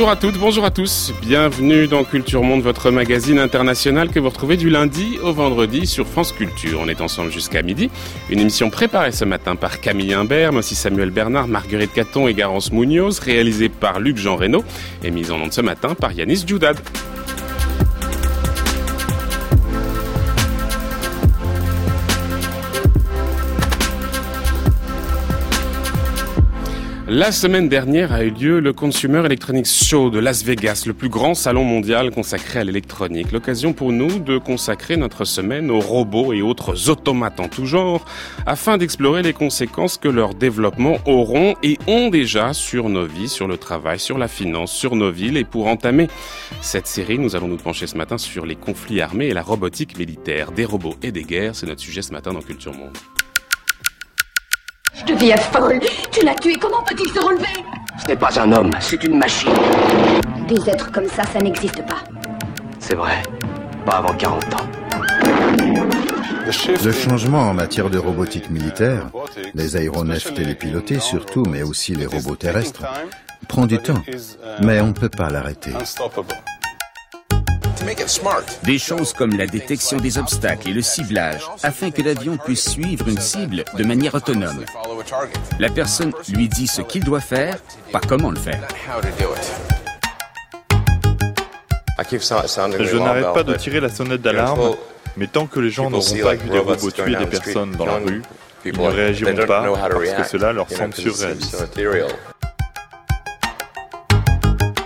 Bonjour à toutes, bonjour à tous. Bienvenue dans Culture Monde, votre magazine international que vous retrouvez du lundi au vendredi sur France Culture. On est ensemble jusqu'à midi. Une émission préparée ce matin par Camille Imbert, mais Samuel Bernard, Marguerite Caton et Garance Munoz, réalisée par Luc Jean Reynaud et mise en onde ce matin par Yanis Djoudad. La semaine dernière a eu lieu le Consumer Electronics Show de Las Vegas, le plus grand salon mondial consacré à l'électronique. L'occasion pour nous de consacrer notre semaine aux robots et autres automates en tout genre, afin d'explorer les conséquences que leur développement auront et ont déjà sur nos vies, sur le travail, sur la finance, sur nos villes. Et pour entamer cette série, nous allons nous pencher ce matin sur les conflits armés et la robotique militaire, des robots et des guerres. C'est notre sujet ce matin dans Culture Monde. Je deviens folle. Tu l'as tué. Comment peut-il se relever? Ce n'est pas un homme, c'est une machine. Des êtres comme ça, ça n'existe pas. C'est vrai. Pas avant 40 ans. Le changement en matière de robotique militaire, les aéronefs télépilotés surtout, mais aussi les robots terrestres, prend du temps. Mais on ne peut pas l'arrêter. Des choses comme la détection des obstacles et le ciblage, afin que l'avion puisse suivre une cible de manière autonome. La personne lui dit ce qu'il doit faire, pas comment le faire. Je n'arrête pas de tirer la sonnette d'alarme, mais tant que les gens n'auront pas vu des robots tuer des personnes dans la rue, ils ne réagiront pas parce que cela leur semble surréaliste.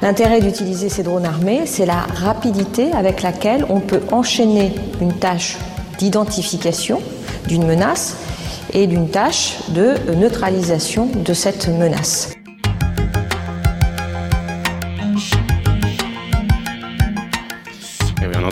L'intérêt d'utiliser ces drones armés, c'est la rapidité avec laquelle on peut enchaîner une tâche d'identification d'une menace et d'une tâche de neutralisation de cette menace.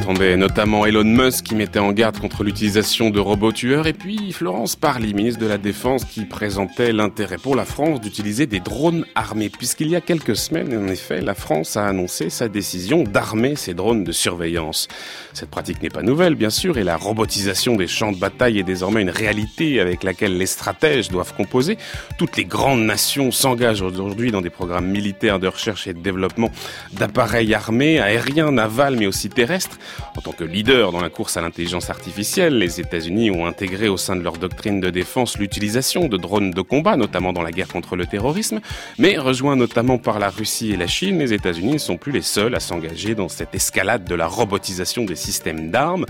Entendait notamment Elon Musk qui mettait en garde contre l'utilisation de robots tueurs et puis Florence Parly, ministre de la Défense, qui présentait l'intérêt pour la France d'utiliser des drones armés. Puisqu'il y a quelques semaines, en effet, la France a annoncé sa décision d'armer ses drones de surveillance. Cette pratique n'est pas nouvelle, bien sûr, et la robotisation des champs de bataille est désormais une réalité avec laquelle les stratèges doivent composer. Toutes les grandes nations s'engagent aujourd'hui dans des programmes militaires de recherche et de développement d'appareils armés, aériens, navals, mais aussi terrestres. En tant que leader dans la course à l'intelligence artificielle, les États-Unis ont intégré au sein de leur doctrine de défense l'utilisation de drones de combat, notamment dans la guerre contre le terrorisme. Mais rejoints notamment par la Russie et la Chine, les États-Unis ne sont plus les seuls à s'engager dans cette escalade de la robotisation des systèmes d'armes.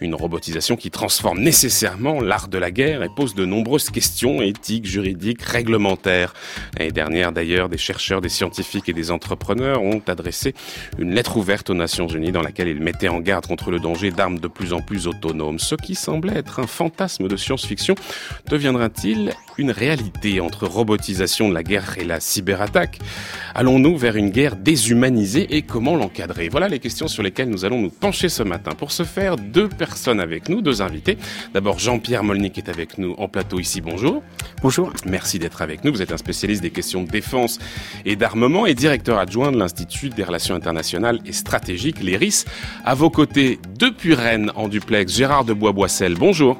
Une robotisation qui transforme nécessairement l'art de la guerre et pose de nombreuses questions éthiques, juridiques, réglementaires. L'année dernière, d'ailleurs, des chercheurs, des scientifiques et des entrepreneurs ont adressé une lettre ouverte aux Nations Unies dans laquelle ils mettaient en garde contre le danger d'armes de plus en plus autonomes. Ce qui semblait être un fantasme de science-fiction deviendra-t-il une réalité entre robotisation de la guerre et la cyberattaque? Allons-nous vers une guerre déshumanisée et comment l'encadrer? Voilà les questions sur lesquelles nous allons nous pencher ce matin. Pour ce faire, deux personnes avec nous, deux invités. D'abord Jean-Pierre Molnick est avec nous en plateau ici. Bonjour. Bonjour. Merci d'être avec nous. Vous êtes un spécialiste des questions de défense et d'armement et directeur adjoint de l'Institut des relations internationales et stratégiques, l'ERIS. À vos côtés, depuis Rennes en duplex, Gérard de Bois-Boissel. Bonjour.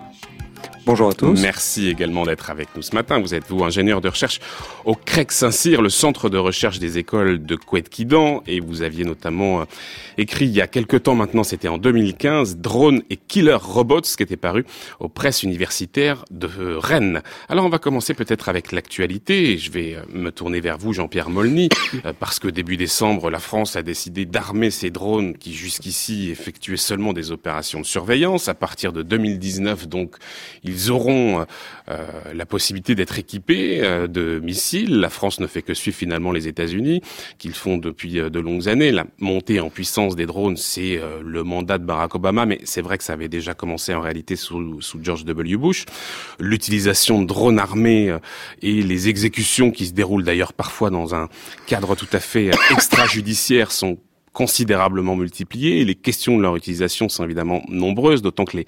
Bonjour à tous. Merci également d'être avec nous ce matin. Vous êtes, vous, ingénieur de recherche au CREC Saint-Cyr, le centre de recherche des écoles de Couette-Quidan, et vous aviez notamment euh, écrit il y a quelques temps maintenant, c'était en 2015, Drone et Killer Robots, qui était paru aux presses universitaires de Rennes. Alors on va commencer peut-être avec l'actualité, je vais euh, me tourner vers vous, Jean-Pierre Molny, euh, parce que début décembre, la France a décidé d'armer ses drones qui jusqu'ici effectuaient seulement des opérations de surveillance. À partir de 2019, donc, ils ils auront euh, la possibilité d'être équipés euh, de missiles. La France ne fait que suivre finalement les États-Unis, qu'ils font depuis euh, de longues années. La montée en puissance des drones, c'est le mandat de Barack Obama, mais c'est vrai que ça avait déjà commencé en réalité sous, sous George W. Bush. L'utilisation de drones armés et les exécutions qui se déroulent d'ailleurs parfois dans un cadre tout à fait extrajudiciaire sont considérablement multipliés. les questions de leur utilisation sont évidemment nombreuses, d'autant que les,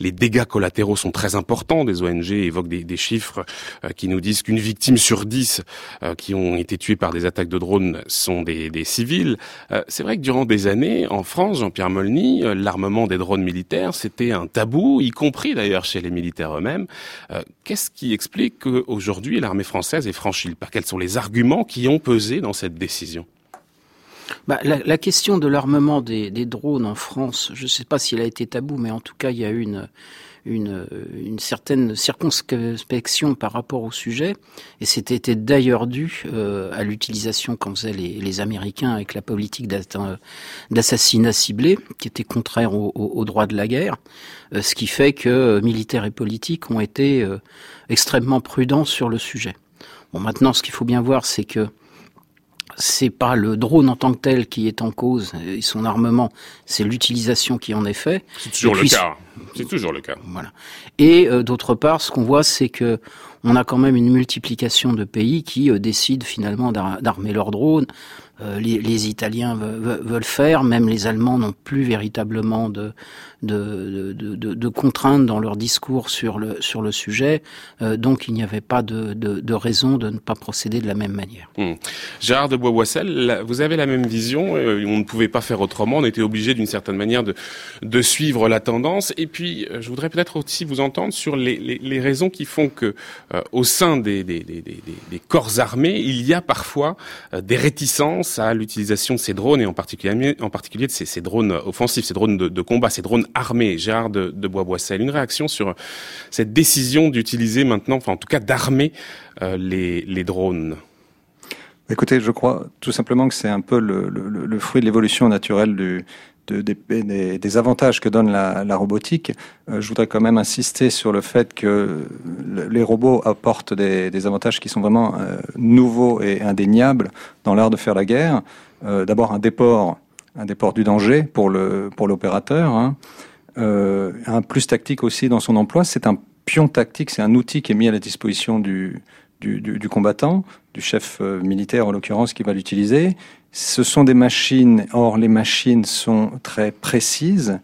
les dégâts collatéraux sont très importants. Des ONG évoquent des, des chiffres euh, qui nous disent qu'une victime sur dix euh, qui ont été tuées par des attaques de drones sont des, des civils. Euh, c'est vrai que durant des années, en France, Jean-Pierre Molny, l'armement des drones militaires, c'était un tabou, y compris d'ailleurs chez les militaires eux-mêmes. Qu'est-ce qui explique qu'aujourd'hui l'armée française est franchie? Le pas Quels sont les arguments qui ont pesé dans cette décision? Bah, la, question de l'armement des, drones en France, je ne sais pas s'il a été tabou, mais en tout cas, il y a une, une, une certaine circonspection par rapport au sujet, et c'était d'ailleurs dû euh, à l'utilisation qu'en faisaient les, les, Américains avec la politique d'assassinat ciblé, qui était contraire au, au, droit de la guerre, euh, ce qui fait que euh, militaires et politiques ont été extrêmement prudents sur le sujet. Bon, maintenant, ce qu'il faut bien voir, c'est que c'est pas le drone en tant que tel qui est en cause et son armement, c'est l'utilisation qui en est fait. C'est toujours le cas. C'est toujours le cas. Voilà. Et euh, d'autre part, ce qu'on voit, c'est que on a quand même une multiplication de pays qui euh, décident finalement d'armer leurs drones. Euh, les, les, Italiens veulent faire, même les Allemands n'ont plus véritablement de, de, de, de, de, contraintes dans leur discours sur le, sur le sujet, euh, donc il n'y avait pas de, de, raison de ne pas procéder de la même manière. Hmm. Gérard de Bois-Boissel, vous avez la même vision, euh, on ne pouvait pas faire autrement, on était obligé d'une certaine manière de, de suivre la tendance, et puis je voudrais peut-être aussi vous entendre sur les, les, les raisons qui font que au sein des, des, des, des, corps armés, il y a parfois des réticences à l'utilisation de ces drones et en particulier, en particulier de ces, drones offensifs, ces drones de, combat, ces drones armés. Gérard de, de Bois-Boissel, une réaction sur cette décision d'utiliser maintenant, enfin en tout cas d'armer euh, les, drones? Écoutez, je crois tout simplement que c'est un peu le fruit de l'évolution naturelle du, de, des, avantages que donne la, robotique, euh, je voudrais quand même insister sur le fait que les robots apportent des, avantages qui sont vraiment euh, nouveaux et indéniables dans l'art de faire la guerre. Euh, d'abord un déport, un déport du danger pour le pour l'opérateur, hein. un plus tactique aussi dans son emploi. C'est un pion tactique, c'est un outil qui est mis à la disposition du, du combattant, du chef militaire en l'occurrence qui va l'utiliser. Ce sont des machines, or les machines sont très précises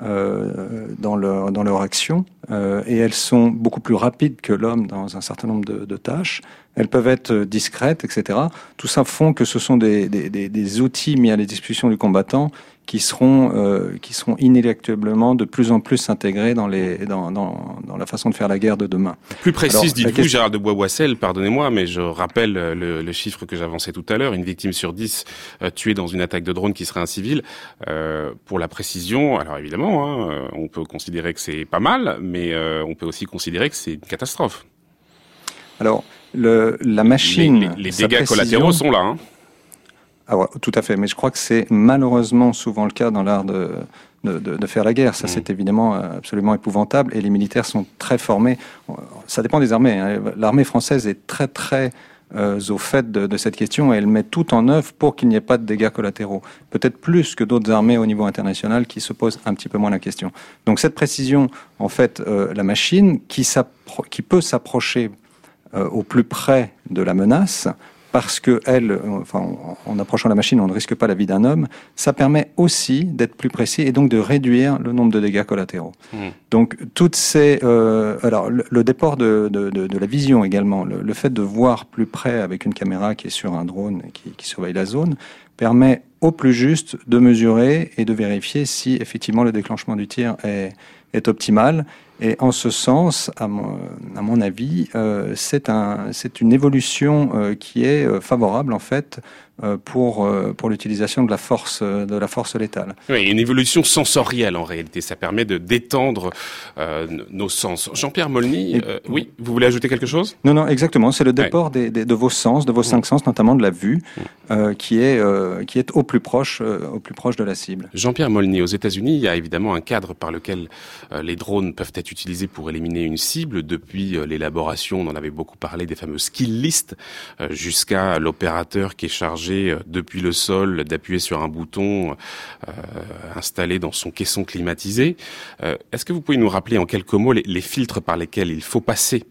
euh, dans, leur, dans leur action euh, et elles sont beaucoup plus rapides que l'homme dans un certain nombre de, de, tâches. Elles peuvent être discrètes, etc. Tout ça font que ce sont des, des, des, des outils mis à la disposition du combattant qui seront euh, qui seront inéluctablement de plus en plus intégrés dans les dans, dans, dans la façon de faire la guerre de demain. Plus précise, dites-vous, question... Gérard de Bois-Boissel, pardonnez-moi, mais je rappelle le, le chiffre que j'avançais tout à l'heure une victime sur dix euh, tuée dans une attaque de drone qui serait un civil. Euh, pour la précision, alors évidemment, hein, on peut considérer que c'est pas mal, mais euh, on peut aussi considérer que c'est une catastrophe. Alors, le, la machine. Les, les, les dégâts précision... collatéraux sont là. Hein. Ah ouais, tout à fait. Mais je crois que c'est malheureusement souvent le cas dans l'art de, de, de, de, faire la guerre. Ça, mmh. c'est évidemment euh, absolument épouvantable. Et les militaires sont très formés. Ça dépend des armées. Hein. L'armée française est très, très euh, au fait de, de, cette question et elle met tout en œuvre pour qu'il n'y ait pas de dégâts collatéraux. Peut-être plus que d'autres armées au niveau international qui se posent un petit peu moins la question. Donc cette précision, en fait, euh, la machine qui, qui peut s'approcher euh, au plus près de la menace parce que elle, enfin, en approchant la machine, on ne risque pas la vie d'un homme. Ça permet aussi d'être plus précis et donc de réduire le nombre de dégâts collatéraux. Mmh. Donc toutes ces, euh, alors le, le déport de, de, de, de, la vision également, le, le, fait de voir plus près avec une caméra qui est sur un drone et qui, qui surveille la zone, permet au plus juste de mesurer et de vérifier si effectivement le déclenchement du tir est, est optimal et en ce sens, à mon, à mon avis, euh, c'est un, une évolution euh, qui est euh, favorable en fait euh, pour pour l'utilisation de la force de la force létale. Oui, une évolution sensorielle en réalité. Ça permet de d'étendre nos sens. Jean-Pierre Molny, oui, vous voulez ajouter quelque chose? Non, non, exactement. C'est le déport ouais. des, des, de vos sens, de vos cinq sens, notamment de la vue, qui est qui est au plus proche au plus proche de la cible. Jean-Pierre Molny, aux États-Unis, il y a évidemment un cadre par lequel les drones peuvent être utilisés pour éliminer une cible. Depuis l'élaboration, on en avait beaucoup parlé des fameux skill lists, jusqu'à l'opérateur qui est chargé depuis le sol d'appuyer sur un bouton euh, installé dans son caisson climatisé. Euh, Est-ce que vous pouvez nous rappeler en quelques mots les, les filtres par lesquels il faut passer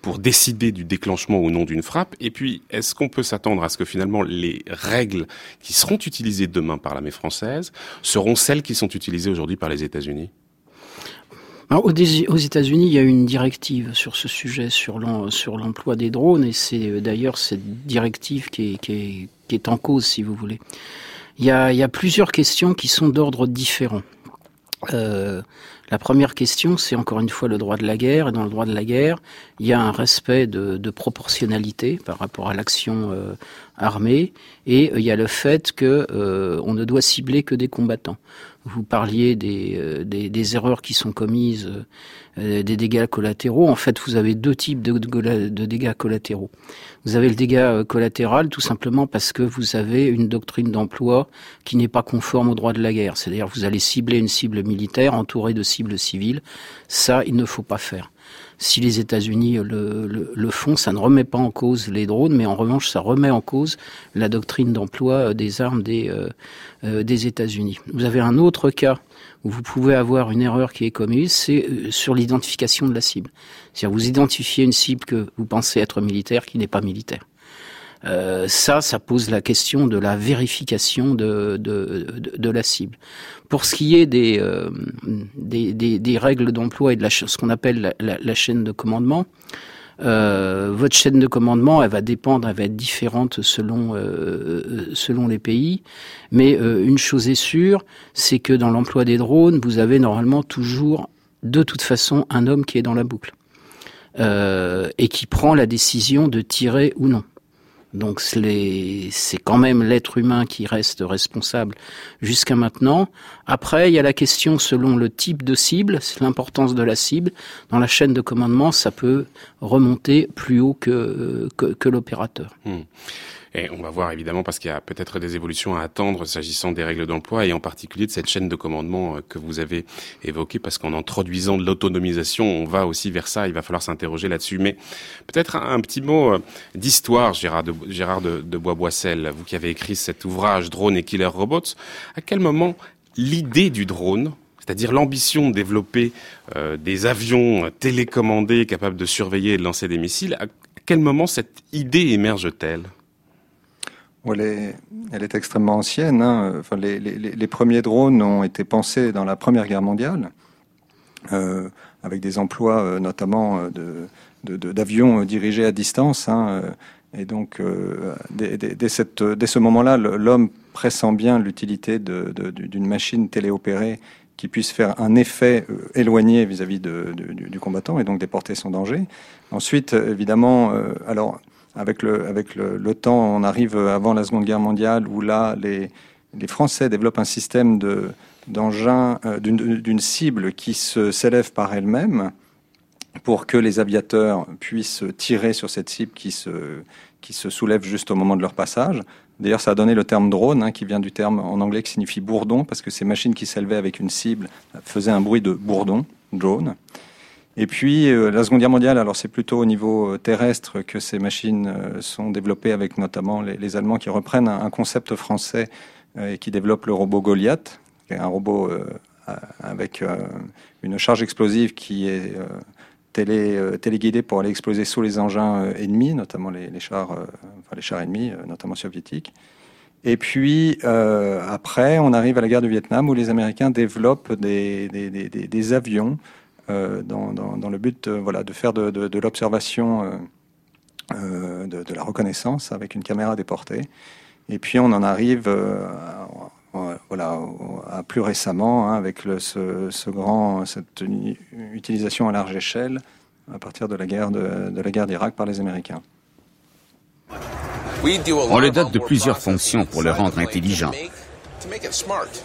pour décider du déclenchement ou non d'une frappe? Et puis, est-ce qu'on peut s'attendre à ce que finalement les règles qui seront utilisées demain par l'armée française seront celles qui sont utilisées aujourd'hui par les États-Unis? Aux États-Unis, il y a une directive sur ce sujet, sur l'emploi des drones, et c'est euh, d'ailleurs cette directive qui est, en cause, si vous voulez. Il y a, plusieurs questions qui sont d'ordre différent. Euh, La première question, c'est encore une fois le droit de la guerre. Et dans le droit de la guerre, il y a un respect de, proportionnalité par rapport à l'action euh, armée, et il y a le fait que euh, on ne doit cibler que des combattants. Vous parliez des, des, des erreurs qui sont commises, des dégâts collatéraux. En fait, vous avez deux types de, de dégâts collatéraux. Vous avez le dégât collatéral tout simplement parce que vous avez une doctrine d'emploi qui n'est pas conforme au droit de la guerre. C'est-à-dire vous allez cibler une cible militaire entourée de cibles civiles. Ça, il ne faut pas faire. Si les États-Unis le, le, font, ça ne remet pas en cause les drones, mais en revanche, ça remet en cause la doctrine d'emploi euh, des armes des, euh, euh, des États-Unis. Vous avez un autre cas où vous pouvez avoir une erreur qui est commise, c'est sur l'identification de la cible. C'est-à-dire vous identifiez une cible que vous pensez être militaire qui n'est pas militaire. Euh, ça, ça pose la question de la vérification de, de, de, la cible. Pour ce qui est des, euh, des, des, des, règles d'emploi et de la, ce qu'on appelle la, chaîne de commandement, euh, votre chaîne de commandement, elle va dépendre, elle va être différente selon euh, selon les pays. Mais euh, une chose est sûre, c'est que dans l'emploi des drones, vous avez normalement toujours, de toute façon, un homme qui est dans la boucle et qui prend la décision de tirer ou non. Donc c'est quand même l'être humain qui reste responsable jusqu'à maintenant. Après, il y a la question selon le type de cible, l'importance de la cible. Dans la chaîne de commandement, ça peut remonter plus haut que, que, l'opérateur. Hmm. Et on va voir évidemment parce qu'il y a peut-être des évolutions à attendre s'agissant des règles d'emploi et en particulier de cette chaîne de commandement euh, que vous avez évoquée parce qu'en introduisant de l'autonomisation, on va aussi vers ça. Il va falloir s'interroger là-dessus. Mais peut-être un, petit mot euh, d'histoire, Gérard de, Gérard Bois-Boissel, vous qui avez écrit cet ouvrage Drone et Killer Robots. À quel moment l'idée du drone c'est-à-dire l'ambition de développer euh, des avions télécommandés capables de surveiller et de lancer des missiles, à quel moment cette idée émerge-t-elle? Elle est, extrêmement ancienne. Hein. Enfin, les, premiers drones ont été pensés dans la Première Guerre mondiale, euh, avec des emplois euh, notamment euh, d'avions dirigés à distance. Hein. Et donc, dès, ce moment-là, l'homme pressent bien l'utilité d'une machine téléopérée qui puisse faire un effet éloigné vis-à-vis du, du, combattant et donc déporter son danger. Ensuite, évidemment, alors avec le, avec le, temps, on arrive avant la Seconde Guerre mondiale où là, les, les Français développent un système de, d'engins, euh, d'une, cible qui se s'élève par elle-même pour que les aviateurs puissent tirer sur cette cible qui se, qui se soulève juste au moment de leur passage. D'ailleurs, ça a donné le terme drone, hein, qui vient du terme en anglais qui signifie bourdon, parce que ces machines qui s'élevaient avec une cible faisaient un bruit de bourdon, drone. Et puis euh, la Seconde Guerre mondiale, alors c'est plutôt au niveau euh, terrestre que ces machines euh, sont développées avec notamment les, Allemands qui reprennent un, concept français et qui développent le robot Goliath, un robot avec une charge explosive qui est télé, téléguidée pour aller exploser sous les engins ennemis, notamment les, chars, enfin les chars ennemis, notamment soviétiques. Et puis après, on arrive à la guerre du Vietnam où les Américains développent des avions euh, dans, le but de, voilà, de faire de, l'observation, euh, euh, de, la reconnaissance avec une caméra déportée. Et puis on en arrive à, voilà, à plus récemment hein, avec ce, grand, cette utilisation à large échelle à partir de la guerre de, la guerre d'Irak par les Américains. On le dote de plusieurs fonctions pour le rendre intelligent.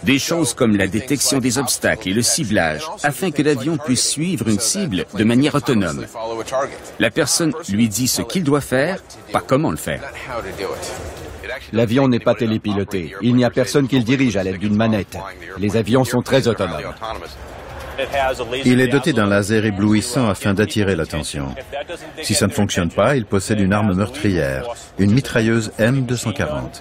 Des choses comme la détection des obstacles et le ciblage, afin que l'avion puisse suivre une cible de manière autonome. La personne lui dit ce qu'il doit faire, pas comment le faire. L'avion n'est pas télépiloté. Il n'y a personne qui le dirige à l'aide d'une manette. Les avions sont très autonomes. Il est doté d'un laser éblouissant afin d'attirer l'attention. Si ça ne fonctionne pas, il possède une arme meurtrière, une mitrailleuse M240.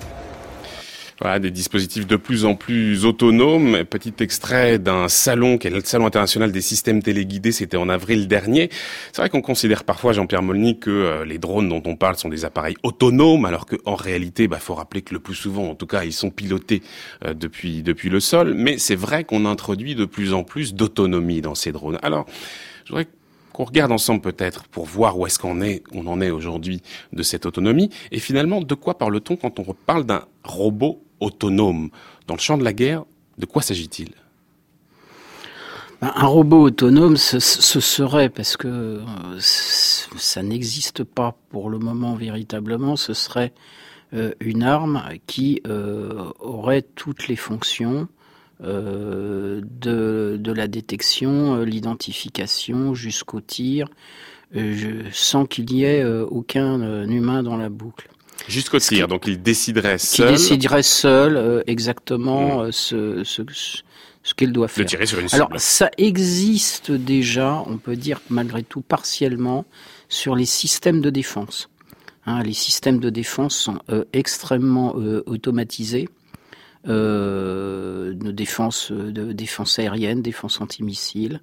Voilà, des dispositifs de plus en plus autonomes. Petit extrait d'un salon qui est le Salon international des systèmes téléguidés, c'était en avril dernier. C'est vrai qu'on considère parfois, Jean-Pierre Molny, que euh, les drones dont on parle sont des appareils autonomes, alors qu'en réalité, il bah, faut rappeler que le plus souvent, en tout cas, ils sont pilotés euh, depuis, depuis le sol. Mais c'est vrai qu'on introduit de plus en plus d'autonomie dans ces drones. Alors, je voudrais qu'on regarde ensemble peut-être pour voir où est-ce qu'on est, on en est aujourd'hui de cette autonomie. Et finalement, de quoi parle-t-on quand on parle d'un robot autonome. Dans le champ de la guerre, de quoi s'agit-il? Ben, Un robot autonome, ce, serait, parce que euh, ça n'existe pas pour le moment véritablement, ce serait euh, une arme qui euh, aurait toutes les fonctions de, de, la détection, l'identification jusqu'au tir, sans qu'il y ait aucun humain dans la boucle. Jusqu'au tir, donc il déciderait seul. Il déciderait seul exactement mmh. ce, ce, ce qu'il doit faire. tirer sur une Alors ça existe déjà, on peut dire malgré tout partiellement, sur les systèmes de défense. Hein, les systèmes de défense sont euh, extrêmement euh, automatisés. Euh, de défense, de défense aérienne, défense antimissile.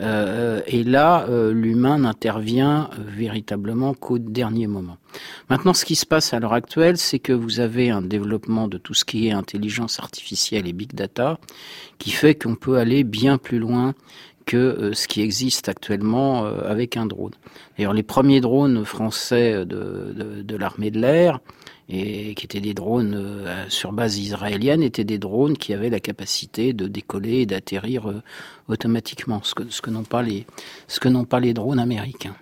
Euh, et là, euh, l'humain n'intervient euh, véritablement qu'au dernier moment. Maintenant, ce qui se passe à l'heure actuelle, c'est que vous avez un développement de tout ce qui est intelligence artificielle et big data, qui fait qu'on peut aller bien plus loin que ce qui existe actuellement avec un drone. D'ailleurs, les premiers drones français de, l'armée de l'air, qui étaient des drones euh, sur base israélienne, étaient des drones qui avaient la capacité de décoller et d'atterrir euh, automatiquement, ce que n'ont pas les drones américains.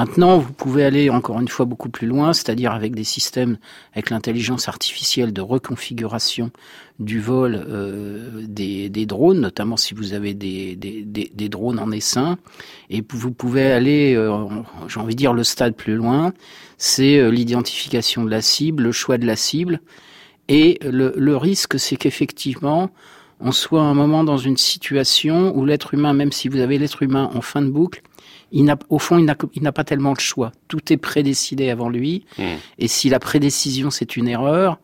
Maintenant, vous pouvez aller encore une fois beaucoup plus loin, c'est-à-dire avec des systèmes avec l'intelligence artificielle de reconfiguration du vol euh, des, des, drones, notamment si vous avez des, des, des, drones en essaim. Et vous pouvez aller, euh, j'ai envie de dire, le stade plus loin, c'est euh, l'identification de la cible, le choix de la cible. Et le, le risque, c'est qu'effectivement, on soit à un moment dans une situation où l'être humain, même si vous avez l'être humain en fin de boucle, il n'a, au fond, il n'a, pas tellement le choix. Tout est prédécidé avant lui. Hmm. Et si la prédécision, c'est une erreur,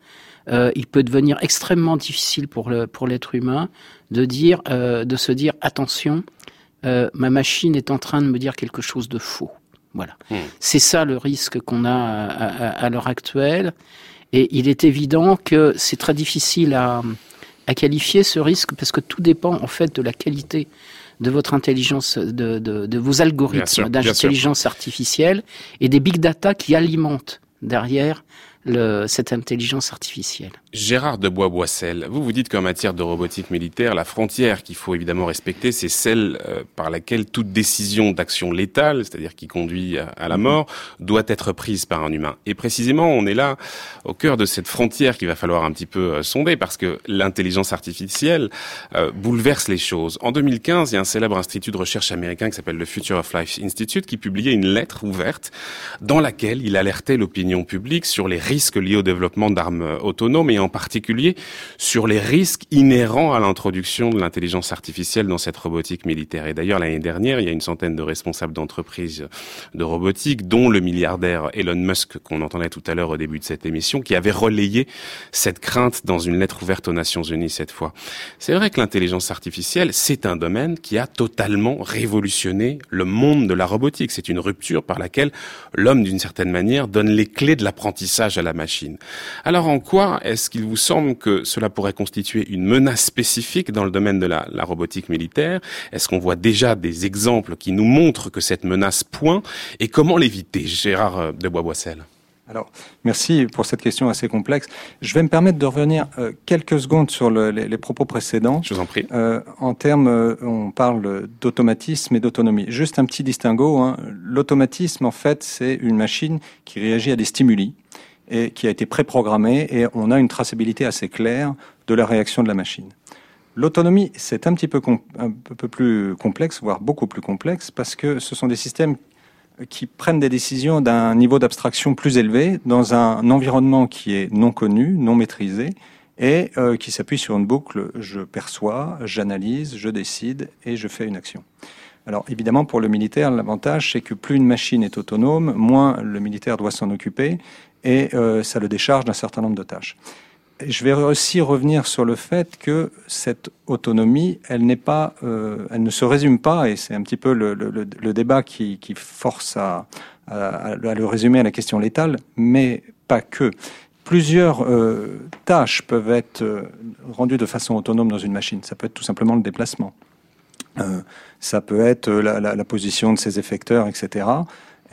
euh, il peut devenir extrêmement difficile pour, le, pour l'être humain de, dire, euh, de se dire attention, euh, ma machine est en train de me dire quelque chose de faux. Voilà. Hmm. C'est ça le risque qu'on a à, à, l'heure actuelle. Et il est évident que c'est très difficile à, à qualifier ce risque parce que tout dépend en fait de la qualité de votre intelligence, de, de, de vos algorithmes d'intelligence artificielle et des big data qui alimentent derrière le, cette intelligence artificielle. Gérard de Bois-Boissel, vous vous dites qu'en matière de robotique militaire, la frontière qu'il faut évidemment respecter, c'est celle euh, par laquelle toute décision d'action létale, c'est-à-dire qui conduit à, la mort, doit être prise par un humain. Et précisément, on est là au cœur de cette frontière qu'il va falloir un petit peu euh, sonder, parce que l'intelligence artificielle euh, bouleverse les choses. En 2015, il y a un célèbre institut de recherche américain qui s'appelle le Future of Life Institute qui publiait une lettre ouverte dans laquelle il alertait l'opinion publique sur les risques liés au développement d'armes autonomes et en particulier sur les risques inhérents à l'introduction de l'intelligence artificielle dans cette robotique militaire. Et d'ailleurs, l'année dernière, il y a une centaine de responsables d'entreprises de robotique, dont le milliardaire Elon Musk, qu'on entendait tout à l'heure au début de cette émission, qui avait relayé cette crainte dans une lettre ouverte aux Nations Unies cette fois. C'est vrai que l'intelligence artificielle, c'est un domaine qui a totalement révolutionné le monde de la robotique. C'est une rupture par laquelle l'homme, d'une certaine manière, donne les clés de l'apprentissage à la machine. Alors en quoi est-ce qu'il vous semble que cela pourrait constituer une menace spécifique dans le domaine de la, robotique militaire Est-ce qu'on voit déjà des exemples qui nous montrent que cette menace point Et comment l'éviter Gérard euh, de Bois-Boissel alors, merci pour cette question assez complexe. Je vais me permettre de revenir euh, quelques secondes sur les, propos précédents. Je vous en prie. Euh, en termes, on parle d'automatisme et d'autonomie. Juste un petit distinguo. Hein. L'automatisme, en fait, c'est une machine qui réagit à des stimuli et qui a été préprogrammé et on a une traçabilité assez claire de la réaction de la machine. L'autonomie, c'est un petit peu un peu plus complexe, voire beaucoup plus complexe, parce que ce sont des systèmes qui prennent des décisions d'un niveau d'abstraction plus élevé dans un environnement qui est non connu, non maîtrisé, et euh, qui s'appuie sur une boucle je perçois, j'analyse, je décide et je fais une action. Alors évidemment, pour le militaire, l'avantage, c'est que plus une machine est autonome, moins le militaire doit s'en occuper, et euh, ça le décharge d'un certain nombre de tâches. je vais aussi revenir sur le fait que cette autonomie, elle n'est pas, euh, elle ne se résume pas, et c'est un petit peu le, débat qui, force à, le résumer à la question létale, mais pas que. Plusieurs euh, tâches peuvent être rendues de façon autonome dans une machine. Ça peut être tout simplement le déplacement. ça peut être la, la, position de ses effecteurs, etc.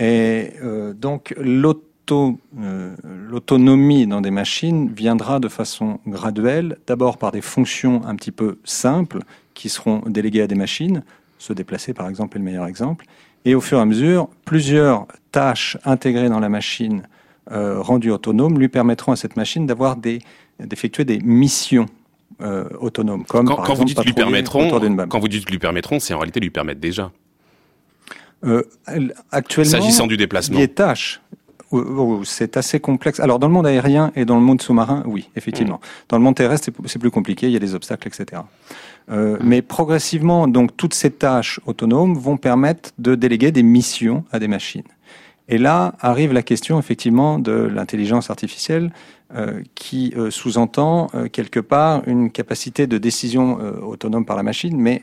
Et donc l'autonomie l'autonomie dans des machines viendra de façon graduelle, d'abord par des fonctions un petit peu simples qui seront délégués à des machines. Se déplacer, par exemple, est le meilleur exemple. Et au fur et à mesure, plusieurs tâches intégrées dans la machine euh, rendues autonomes lui permettront à cette machine d'avoir des d'effectuer des missions euh, autonomes, comme quand, par quand exemple, vous dites lui permettront, quand vous dites lui permettront, c'est en réalité lui permettre déjà. Euh, actuellement, S'agissant du déplacement. les tâches, oh, c'est assez complexe. Alors dans le monde aérien et dans le monde sous-marin, oui, effectivement. Dans le monde terrestre, c'est- plus compliqué, il y a des obstacles, etc. Euh, Mais progressivement, donc toutes ces tâches autonomes vont permettre de déléguer des missions à des machines. Et là arrive la question effectivement de l'intelligence artificielle euh, qui euh, sous-entend euh, quelque part une capacité de décision autonome par la machine, mais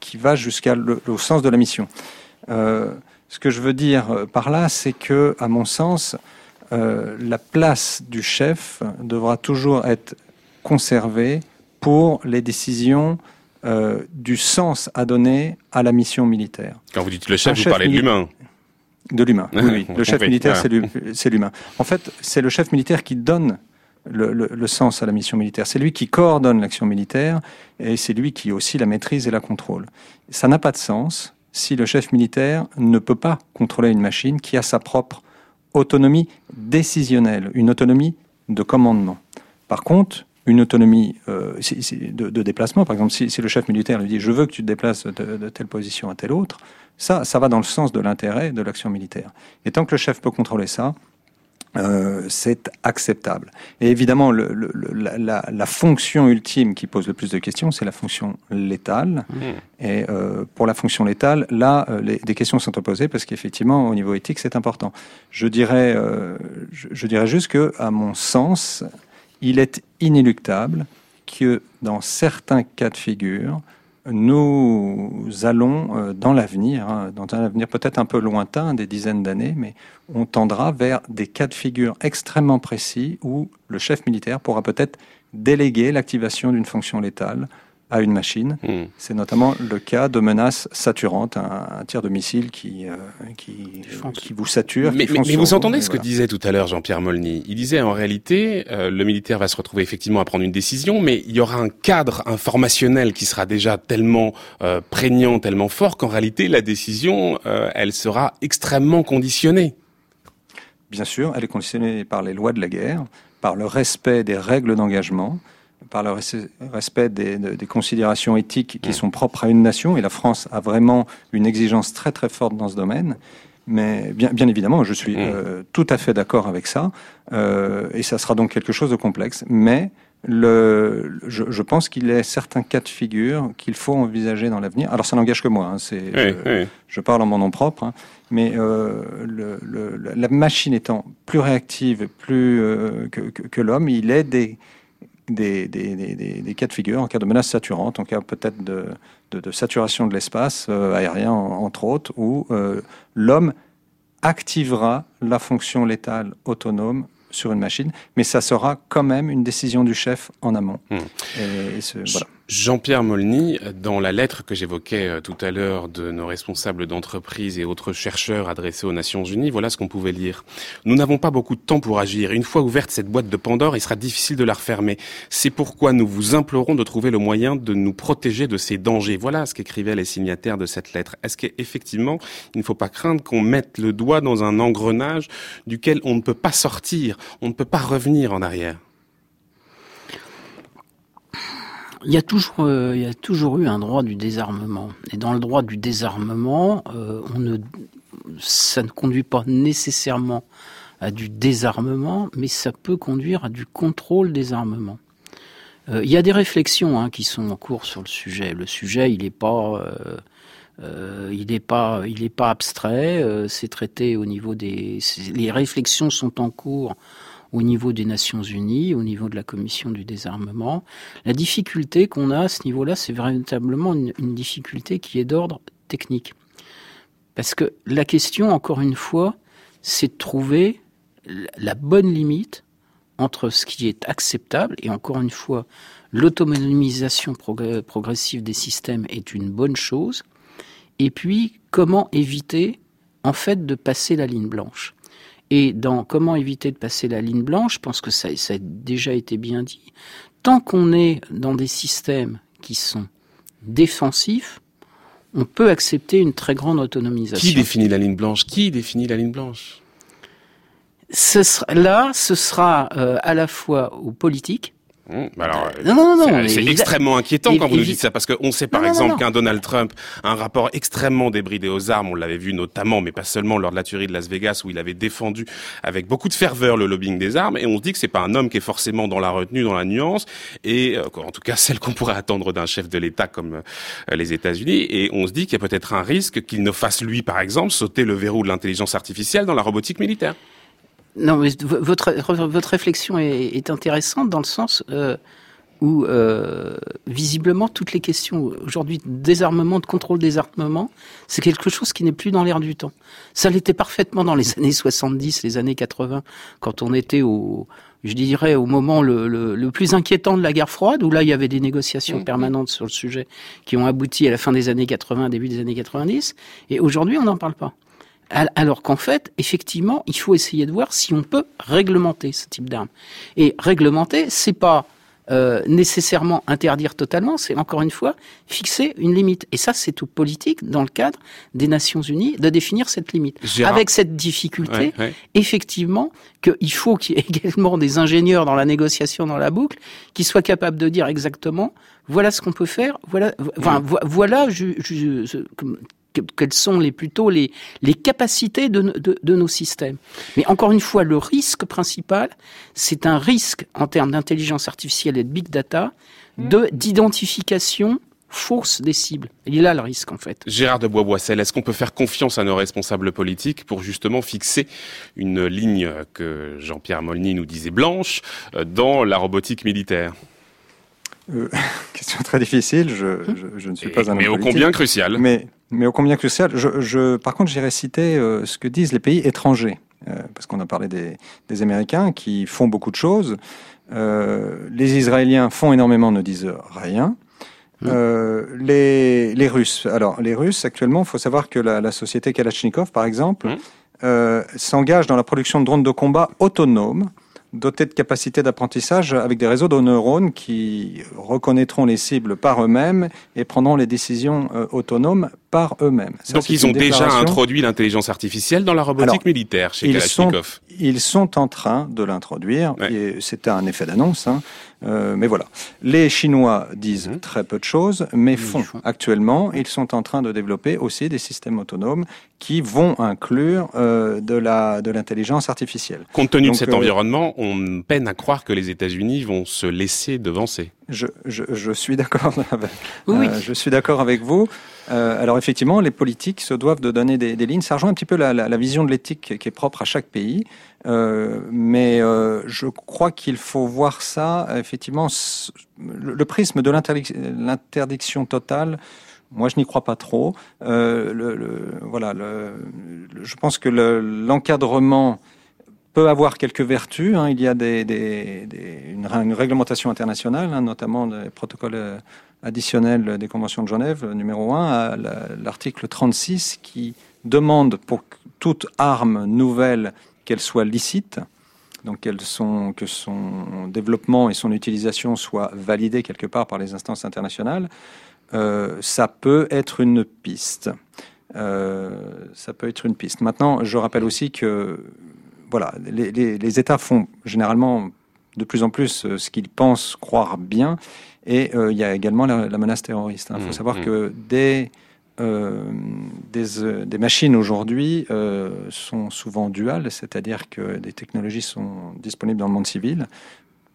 qui va jusqu'à le, au sens de la mission. Ce que je veux dire euh, par là, c'est que, à mon sens, euh, la place du chef devra toujours être conservée pour les décisions euh, du sens à donner à la mission militaire. Quand vous dites le chef, Un vous chef parlez de l'humain. De l'humain, oui, oui. On Le chef militaire, Ouais. c'est l'hu- c'est l'humain. En fait, c'est le chef militaire qui donne le, le- le sens à la mission militaire. C'est lui qui coordonne l'action militaire et c'est lui qui aussi la maîtrise et la contrôle. Ça n'a pas de sens si le chef militaire ne peut pas contrôler une machine qui a sa propre autonomie décisionnelle, une autonomie de commandement. Par contre, une autonomie euh, de, déplacement, par exemple, si, si le chef militaire lui dit je veux que tu te déplaces de, de telle position à telle autre, ça, ça va dans le sens de l'intérêt de l'action militaire. Et tant que le chef peut contrôler ça, euh, c'est acceptable. Et évidemment, le, le- la, la- fonction ultime qui pose le plus de questions, c'est la fonction létale. Et euh, pour la fonction létale, là, euh, les, des questions sont posées parce qu'effectivement, au niveau éthique, c'est important. Je dirais, euh, je, je dirais juste que, à mon sens, il est inéluctable que dans certains cas de figure, nous allons euh, dans l'avenir, hein, dans un avenir peut-être un peu lointain, des dizaines d'années, mais on tendra vers des cas de figure extrêmement précis où le chef militaire pourra peut-être déléguer l'activation d'une fonction létale à une machine. Hmm. C'est notamment le cas de menaces saturantes, un, un tir de missile qui, euh, qui, qui vous sature. Mais, qui mais- fonce mais sur vous entendez ce voilà. que disait tout à l'heure Jean-Pierre Molny Il disait en réalité, euh, le militaire va se retrouver effectivement à prendre une décision, mais il y aura un cadre informationnel qui sera déjà tellement euh, prégnant, tellement fort qu'en réalité la décision, euh, elle sera extrêmement conditionnée. Bien sûr, elle est conditionnée par les lois de la guerre, par le respect des règles d'engagement, par le res- respect des, de- des considérations éthiques qui sont propres à une nation. Et la France a vraiment une exigence très très forte dans ce domaine. Mais bien, bien évidemment, je suis euh, tout à fait d'accord avec ça. Euh, et ça sera donc quelque chose de complexe. Mais le, je, je pense qu'il y a certains cas de figure qu'il faut envisager dans l'avenir. Alors ça n'engage que moi. hein, c'est, Oui, je, oui. je parle en mon nom propre. hein, mais euh, le, le- la machine étant plus réactive plus euh, que, que- que l'homme, il est des, des, des, des- des- des cas de figure en cas de menace saturante, en cas peut-être de, de, de saturation de l'espace euh, aérien, en- entre autres, où euh, l'homme activera la fonction létale autonome sur une machine, mais ça sera quand même une décision du chef en amont. Hmm. Et, et ce- voilà. Jean-Pierre Molny, dans la lettre que j'évoquais euh, tout à l'heure de nos responsables d'entreprise et autres chercheurs adressés aux Nations Unies, voilà ce qu'on pouvait lire. Nous n'avons pas beaucoup de temps pour agir. Une fois ouverte cette boîte de Pandore, il sera difficile de la refermer. C'est pourquoi nous vous implorons de trouver le moyen de nous protéger de ces dangers. Voilà ce qu'écrivaient les signataires de cette lettre. Est-ce qu'effectivement, il ne faut pas craindre qu'on mette le doigt dans un engrenage duquel on ne peut pas sortir, on ne peut pas revenir en arrière? Il y a toujours, euh, il y a toujours eu un droit du désarmement. Et dans le droit du désarmement, euh, ça ne conduit pas nécessairement à du désarmement, mais ça peut conduire à du contrôle des armements. Euh, il y a des réflexions hein, qui sont en cours sur le sujet. Le sujet, il n'est pas, pas, abstrait. c'est traité au niveau des, les réflexions sont en cours au niveau des Nations Unies, au niveau de la Commission du désarmement. La difficulté qu'on a à ce niveau-là, c'est véritablement une, difficulté qui est d'ordre technique. Parce que la question, encore une fois, c'est de trouver la- bonne limite entre ce qui est acceptable, et encore une fois, l'autonomisation progr- progressive des systèmes est une bonne chose, et puis comment éviter en fait de passer la ligne blanche? Et dans comment éviter de passer la ligne blanche, je pense que ça, ça a déjà été bien dit, tant qu'on est dans des systèmes qui sont défensif, on peut accepter une très grande autonomisation. Qui définit la ligne blanche? Qui définit la ligne blanche? Ce sera, Là, ce sera euh, à la fois aux politiques. Alors, non, non, non, c'est extrêmement inquiétant quand vous nous dites ça, parce qu'on sait par exemple qu'un Donald Trump a un rapport extrêmement débridé aux armes, on l'avait vu notamment, mais pas seulement lors de la tuerie de Las Vegas, où il avait défendu avec beaucoup de ferveur le lobbying des armes, et on se dit que c'est pas un homme qui est forcément dans la retenue, dans la nuance, et euh, en tout cas celle qu'on pourrait attendre d'un chef de l'État comme euh, les États-Unis, et on se dit qu'il y a peut-être un risque qu'il ne fasse lui, par exemple, sauter le verrou de l'intelligence artificielle dans la robotique militaire. Non, mais votre, votre réflexion est, est intéressante dans le sens euh, où, euh, visiblement, toutes les questions aujourd'hui de désarmement, de contrôle des armements, c'est quelque chose qui n'est plus dans l'air du temps. Ça l'était parfaitement dans les années 70, les années 80, quand on était au, je dirais, au moment le, le, le, plus inquiétant de la guerre froide, où là, il y avait des négociations mmh. permanentes sur le sujet qui ont abouti à la fin des années 80, début des années 90. Et aujourd'hui, on n'en parle pas. Alors qu'en fait, effectivement, il faut essayer de voir si on peut réglementer ce type d'armes. Et réglementer, c'est pas euh, nécessairement interdire totalement, c'est encore une fois fixer une limite. Et ça, c'est tout politique dans le cadre des Nations Unies de définir cette limite. Avec cette difficulté, effectivement, qu'il faut qu'il y ait également des ingénieurs dans la négociation, dans la boucle, qui soient capables de dire exactement voilà ce qu'on peut faire, voilà, enfin, voilà, je, je, quelles sont les plutôt les, les capacités de, de, de, nos systèmes. Mais encore une fois, le risque principal, c'est un risque en termes d'intelligence artificielle et de big data, de d'identification fausse des cibles. Il est là le risque en fait. Gérard de Bois-Boissel, est-ce qu'on peut faire confiance à nos responsables politiques pour justement fixer une ligne que Jean-Pierre Molny nous disait blanche euh, dans la robotique militaire? Euh, question très difficile. Je, je, je ne suis pas un Mais ô combien crucial? Mais, mais ô combien crucial? Je, je, par contre, j'irais citer euh, ce que disent les pays étrangers. Euh, parce qu'on a parlé des, des, Américains qui font beaucoup de choses. Euh, les Israéliens font énormément, ne disent rien. Euh, les, les, Russes. Alors, les Russes, actuellement, il faut savoir que la, la, société Kalachnikov, par exemple, mmh. euh, s'engage dans la production de drones de combat autonomes dotés de capacités d'apprentissage avec des réseaux de neurones qui reconnaîtront les cibles par eux-mêmes et prendront les décisions euh, autonomes par eux-mêmes. Donc ils ont déjà introduit l'intelligence artificielle dans la robotique militaire chez ils Kalachnikov. Sont, ils sont en train de l'introduire. Ouais. C'était un effet d'annonce. Hein. Euh, mais voilà. Les Chinois disent mmh. très peu de choses, mais font actuellement. Ils sont en train de développer aussi des systèmes autonomes qui vont inclure euh, de la de l'intelligence artificielle. Compte tenu Donc, de cet euh, environnement, on peine à croire que les États-Unis vont se laisser devancer. Je, je, je suis d'accord. oui. Euh, je suis d'accord avec vous. Euh, alors effectivement, les politiques se doivent de donner des, des lignes. Ça rejoint un petit peu la, vision de l'éthique qui est propre à chaque pays. Euh, mais euh, je crois qu'il faut voir ça effectivement le, prisme de l'interdiction totale. Moi, je n'y crois pas trop. Voilà, je pense que l'encadrement peut avoir quelques vertus. Hein. Il y a des, des, des, une, réglementation internationale, hein, notamment les protocoles additionnels des conventions de Genève, numéro 1, à l'article 36, qui demande pour toute arme nouvelle qu'elle soit licite, donc sont, que son développement et son utilisation soient validés quelque part par les instances internationales, euh, ça peut être une piste. Euh, ça peut être une piste. Maintenant, je rappelle aussi que voilà, les, les, les États font généralement de plus en plus euh, ce qu'ils pensent croire bien, et euh, il y a également la, la menace terroriste. Il hein. faut mmh, savoir mmh. que des euh, des, euh, des, machines aujourd'hui sont souvent duales, c'est-à-dire que des technologies sont disponibles dans le monde civil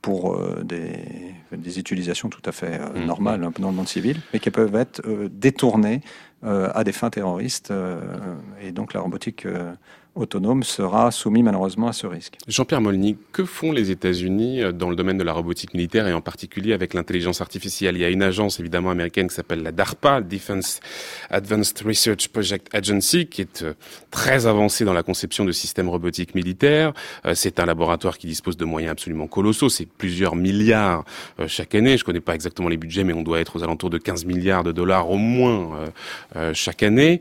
pour euh, des, des, utilisations tout à fait euh, mmh. normales hein, dans le monde civil, mais qui peuvent être euh, détournées à des fins terroristes. et donc la robotique autonome sera soumis malheureusement à ce risque. Jean-Pierre Molny, que font les États-Unis euh, dans le domaine de la robotique militaire et en particulier avec l'intelligence artificielle? Il y a une agence évidemment américaine qui s'appelle la DARPA, Defense Advanced Research Project Agency, qui est euh, très avancée dans la conception de systèmes robotiques militaires. Euh, c'est un laboratoire qui dispose de moyens absolument colossaux, c'est plusieurs milliards chaque année. Je connais pas exactement les budgets, mais on doit être aux alentours de 15 milliards de dollars au moins chaque année.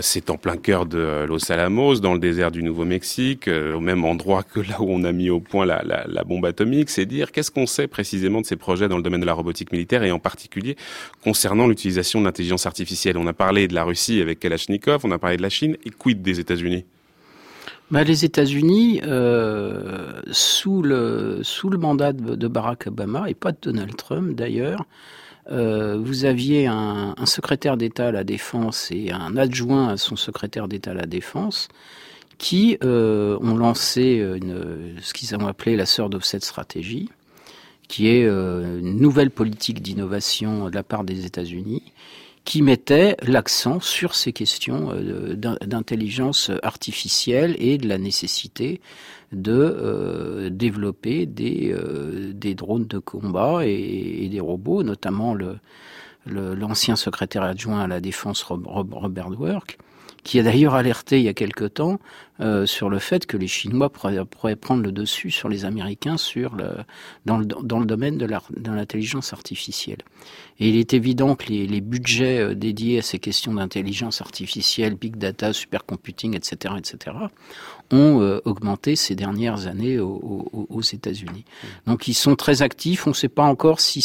C'est en plein cœur de Los Alamos, dans le désert désert du Nouveau-Mexique, au même endroit que là où on a mis au point la, la, la bombe atomique, c'est dire qu'est-ce qu'on sait précisément de ces projets dans le domaine de la robotique militaire et en particulier concernant l'utilisation de l'intelligence artificielle. On a parlé de la Russie avec Kalachnikov, on a parlé de la Chine, et quid des États-Unis? Bah, les États-Unis, euh, sous, le, sous le mandat de, Barack Obama, et pas de Donald Trump d'ailleurs, euh, vous aviez un, un secrétaire d'État à la Défense et un adjoint à son secrétaire d'État à la Défense qui euh, ont lancé une, ce qu'ils ont appelé la sœur d'offset stratégie, qui est euh, une nouvelle politique d'innovation de la part des États-Unis, qui mettait l'accent sur ces questions euh, d'intelligence artificielle et de la nécessité de euh, développer des, euh, drones de combat et, des robots, notamment l'ancien secrétaire adjoint à la défense Robert Work, qui a d'ailleurs alerté il y a quelque temps euh, sur le fait que les Chinois pourraient, prendre le dessus sur les Américains dans le domaine de l'intelligence artificielle. Et il est évident que les, les budgets euh, dédiés à ces questions d'intelligence artificielle, big data, supercomputing, etc., etc., ont euh, augmenté ces dernières années aux, États-Unis. Donc ils sont très actifs. On ne sait pas encore si,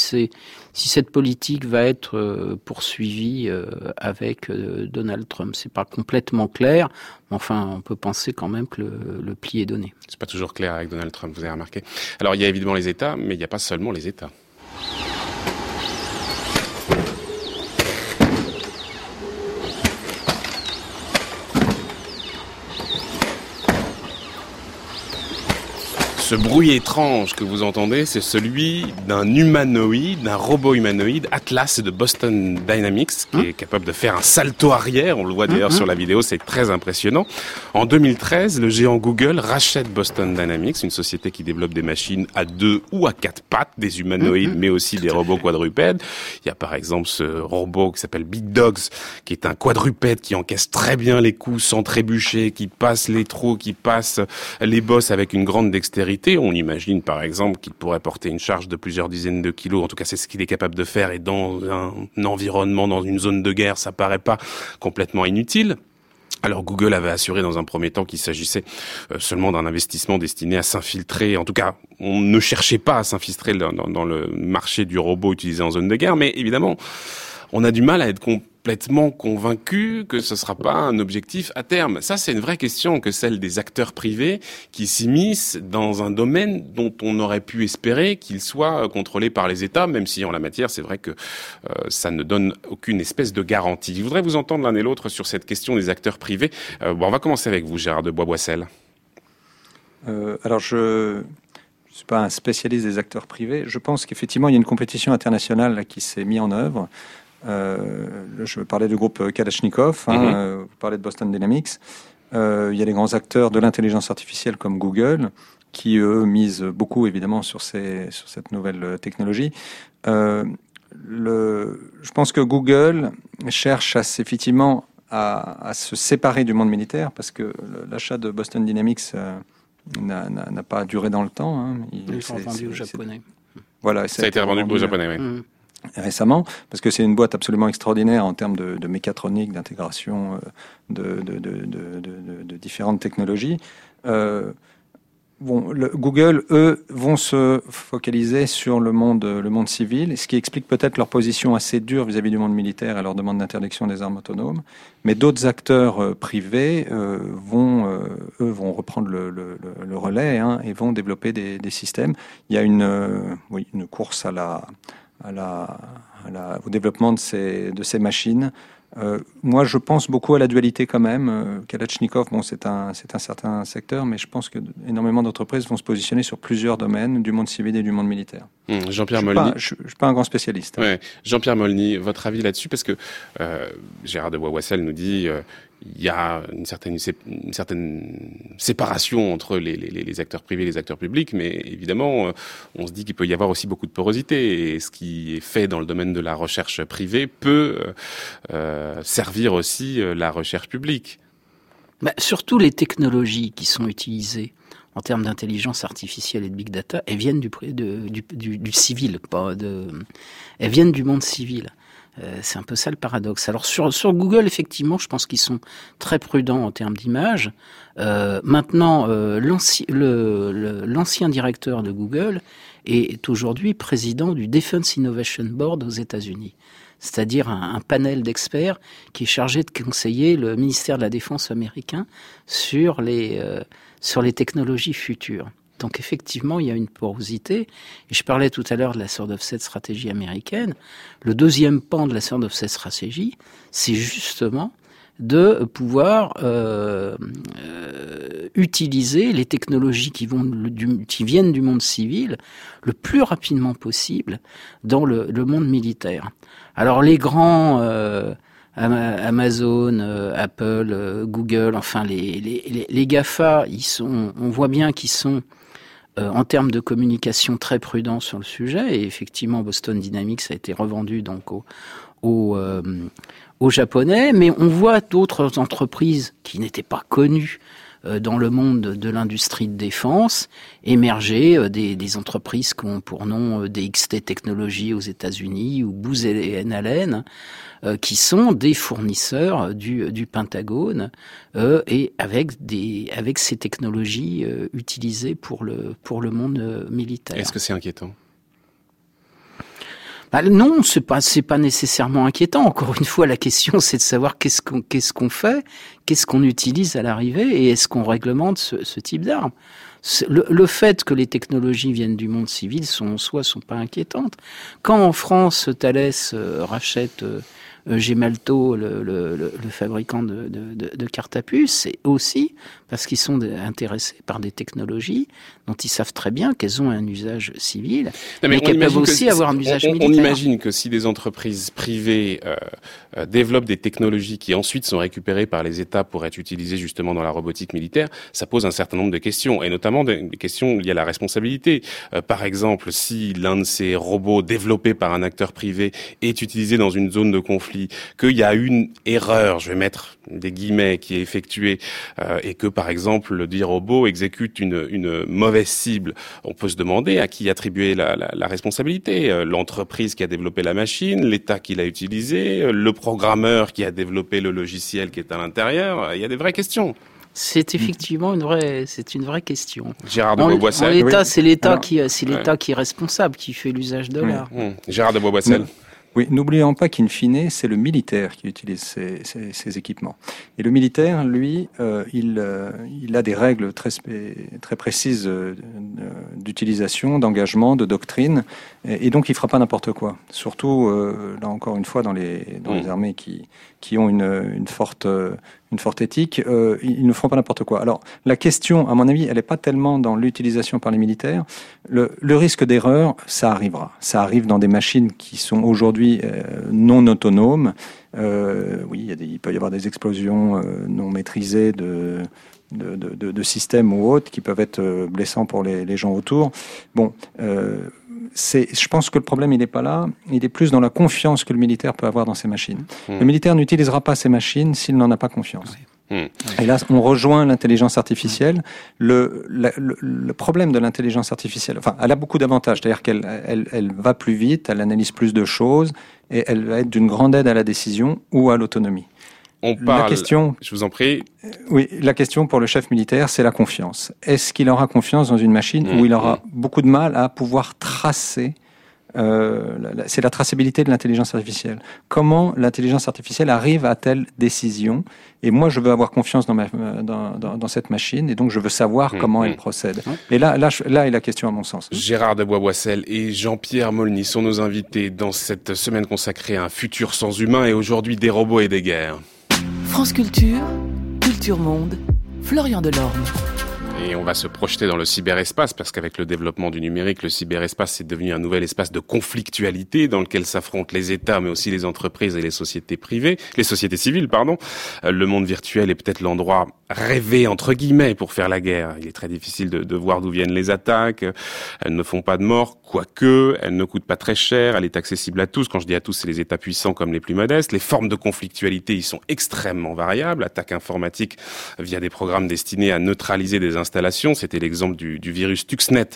cette politique va être poursuivie avec Donald Trump. C'est pas complètement clair. Enfin, on peut penser quand même que le, pli est donné. C'est pas toujours clair avec Donald Trump, vous avez remarqué. Alors, il y a évidemment les États, mais il n'y a pas seulement les États. Ce bruit étrange que vous entendez, c'est celui d'un humanoïde, d'un robot humanoïde, Atlas de Boston Dynamics, qui hein est capable de faire un salto arrière. On le voit d'ailleurs hein, sur hein. la vidéo, c'est très impressionnant. En 2013, le géant Google rachète Boston Dynamics, une société qui développe des machines à deux ou à quatre pattes, des humanoïdes, mais aussi des robots quadrupèdes. Il y a par exemple ce robot qui s'appelle Big Dogs, qui est un quadrupède qui encaisse très bien les coups sans trébucher, qui passe les trous, qui passe les bosses avec une grande dextérité on imagine par exemple qu'il pourrait porter une charge de plusieurs dizaines de kilos. En tout cas, c'est ce qu'il est capable de faire. Et dans un environnement, dans une zone de guerre, ça paraît pas complètement inutile. Alors Google avait assuré dans un premier temps qu'il s'agissait euh, seulement d'un investissement destiné à s'infiltrer. En tout cas, on ne cherchait pas à s'infiltrer dans, le marché du robot utilisé en zone de guerre, mais évidemment, on a du mal à être complètement convaincu que ce ne sera pas un objectif à terme. Ça, c'est une vraie question que celle des acteurs privés qui s'immiscent dans un domaine dont on aurait pu espérer qu'il soit contrôlé par les États, même si en la matière, c'est vrai que euh, ça ne donne aucune espèce de garantie. Je voudrais vous entendre l'un et l'autre sur cette question des acteurs privés. Euh, on va commencer avec vous, Gérard de Bois-Boissel. Euh, alors, je ne suis pas un spécialiste des acteurs privés. Je pense qu'effectivement, il y a une compétition internationale qui s'est mise en œuvre je parlais du groupe Kalashnikov, hein, mhm. euh, vous parlez de Boston Dynamics. Euh, il y a les grands acteurs de l'intelligence artificielle comme Google, qui eux misent beaucoup évidemment sur, ces, sur cette nouvelle technologie. le, je pense que Google cherche à, effectivement à, à, se séparer du monde militaire parce que l'achat de Boston Dynamics n'a pas duré dans le temps. Hein. Il, est vendu aux Japonais. Voilà, ça, a été revendu aux Japonais, oui. Mm récemment, parce que c'est une boîte absolument extraordinaire en termes de, mécatronique, d'intégration euh, de, différentes technologies. Euh, bon, le, Google, eux, vont se focaliser sur le monde, le monde civil, ce qui explique peut-être leur position assez dure vis-à-vis du monde militaire et leur demande d'interdiction des armes autonomes. Mais d'autres acteurs euh, privés vont, eux, vont reprendre le, relais hein, et vont développer des, systèmes. Il y a une course à la à la, au développement de ces, de ces machines. Euh, moi, je pense beaucoup à la dualité quand même. Euh, Kalachnikov, bon, c'est un, c'est un certain secteur, mais je pense que énormément d'entreprises vont se positionner sur plusieurs domaines, du monde civil et du monde militaire. Hum, Jean-Pierre Molny. je ne suis pas un grand spécialiste. Ouais. Jean-Pierre Molny, votre avis là-dessus Parce que euh, Gérard de Bois-Wassel nous dit euh, il y a une certaine, séparation entre les, acteurs privés et les acteurs publics, mais évidemment, euh, on se dit qu'il peut y avoir aussi beaucoup de porosité, et ce qui est fait dans le domaine de la recherche privée peut euh, euh servir aussi la recherche publique. Bah, surtout les technologies qui sont utilisées en termes d'intelligence artificielle et de big data, elles viennent du, civil, elles viennent du monde civil. Euh, c'est un peu ça le paradoxe. Alors sur, Google, effectivement, je pense qu'ils sont très prudents en termes d'image. Euh, maintenant, euh, l'ancien directeur de Google est aujourd'hui président du Defense Innovation Board aux États-Unis, c'est-à-dire un, panel d'experts qui est chargé de conseiller le ministère de la Défense américain sur les technologies futures. Donc effectivement, il y a une porosité. Et je parlais tout à l'heure de la Sword of Set stratégie américaine. Le deuxième pan de la Sword of Set stratégie, c'est justement de pouvoir euh, euh, utiliser les technologies qui, vont qui viennent du monde civil le plus rapidement possible dans le, monde militaire. Alors les grands euh, Amazon, Apple, Google, enfin les, les, les, GAFA, ils sont, on voit bien qu'ils sont euh, en termes de communication très prudent sur le sujet. Et effectivement, Boston Dynamics a été revendu donc au, au, euh, aux Japonais, mais on voit d'autres entreprises qui n'étaient pas connues dans le monde de l'industrie de défense, émerger euh, des, entreprises qui ont pour nom euh, DXT Technologies aux États-Unis ou Booz Allen, qui sont des fournisseurs du, Pentagone et avec ces technologies utilisées pour le monde militaire. Est-ce que c'est inquiétant? Bah, non, c'est pas c'est pas nécessairement inquiétant. Encore une fois, la question c'est de savoir qu'est-ce qu'on qu'est-ce qu'on fait, qu'est-ce qu'on utilise à l'arrivée et est-ce qu'on réglemente ce, ce type d'armes. Le, le, fait que les technologies viennent du monde civil sont en soi sont pas inquiétantes. Quand en France Thales euh, rachète euh, euh, Gemalto, le, le, le, fabricant de, de, de, cartes à puce, c'est aussi parce qu'ils sont intéressés par des technologies dont ils savent très bien qu'elles ont un usage civil, mais, qu'elles peuvent aussi avoir un usage militaire. On imagine que si des entreprises privées euh, euh, développent des technologies qui ensuite sont récupérées par les États pour être utilisées justement dans la robotique militaire, ça pose un certain nombre de questions, et notamment des, questions liées à la responsabilité. Euh, par exemple, si l'un de ces robots développés par un acteur privé est utilisé dans une zone de conflit, qu'il y a une erreur, je vais mettre des guillemets, qui est effectuée, euh, et que par exemple le dit robot exécute une, une mauvaise cible, on peut se demander à qui attribuer la, la, la responsabilité. Euh, l'entreprise qui a développé la machine, l'État qui l'a utilisé, euh, le programmeur qui a développé le logiciel qui est à l'intérieur. Il y a des vraies questions. C'est effectivement une vraie, c'est une vraie question. Gérard de Beauboissel. L'État, c'est l'État qui, c'est l'État qui est responsable, qui fait l'usage de l'art. Mmh. Gérard de Beauboissel. Oui, n'oublions pas qu'in fine, c'est le militaire qui utilise ces, ces, ces, équipements. Et le militaire, lui, euh, il, euh, il, a des règles très, très précises euh, d'utilisation, d'engagement, de doctrine, et, et, donc il fera pas n'importe quoi. Surtout, euh, là encore une fois, dans les, dans les armées qui, qui ont une, une forte une forte éthique, euh, ils ne feront pas n'importe quoi. Alors la question, à mon avis, elle n'est pas tellement dans l'utilisation par les militaires. Le, risque d'erreur, ça arrivera. Ça arrive dans des machines qui sont aujourd'hui euh, non autonomes. Euh, oui, il, peut y avoir des explosions non maîtrisées de, de, systèmes ou autres qui peuvent être blessants pour les, gens autour. Bon, je pense que le problème, il n'est pas là. Il est plus dans la confiance que le militaire peut avoir dans ses machines. Mmh. Le militaire n'utilisera pas ses machines s'il n'en a pas confiance. Oui. Mmh. Et là, on rejoint l'intelligence artificielle. Le, le, le, problème de l'intelligence artificielle, enfin, elle a beaucoup d'avantages. C'est-à-dire qu'elle elle, elle va plus vite, elle analyse plus de choses et elle va être d'une grande aide à la décision ou à l'autonomie. On parle. La question, je vous en prie. Oui, la question pour le chef militaire, c'est la confiance. Est-ce qu'il aura confiance dans une machine mmh, où il aura mmh. beaucoup de mal à pouvoir tracer euh, c'est la traçabilité de l'intelligence artificielle. Comment l'intelligence artificielle arrive à telle décision? Et moi, je veux avoir confiance dans, ma, dans, dans, dans cette machine, et donc je veux savoir mmh, comment elle procède. Et là, là, là est la question à mon sens. Gérard de Bois-Boissel et Jean-Pierre Molny sont nos invités dans cette semaine consacrée à un futur sans humain et aujourd'hui des robots et des guerres. France Culture, Culture Monde, Florian Delorme. Et on va se projeter dans le cyberespace parce qu'avec le développement du numérique, le cyberespace est devenu un nouvel espace de conflictualité dans lequel s'affrontent les États, mais aussi les entreprises et les sociétés privées, les sociétés civiles, pardon. Euh, le monde virtuel est peut-être l'endroit rêver entre guillemets pour faire la guerre. Il est très difficile de, de voir d'où viennent les attaques. Elles ne font pas de morts, quoique elles ne coûtent pas très cher. Elle est accessible à tous. Quand je dis à tous, c'est les États puissants comme les plus modestes. Les formes de conflictualité y sont extrêmement variables. Attaque informatique via des programmes destinés à neutraliser des installations. C'était l'exemple du, du, virus Stuxnet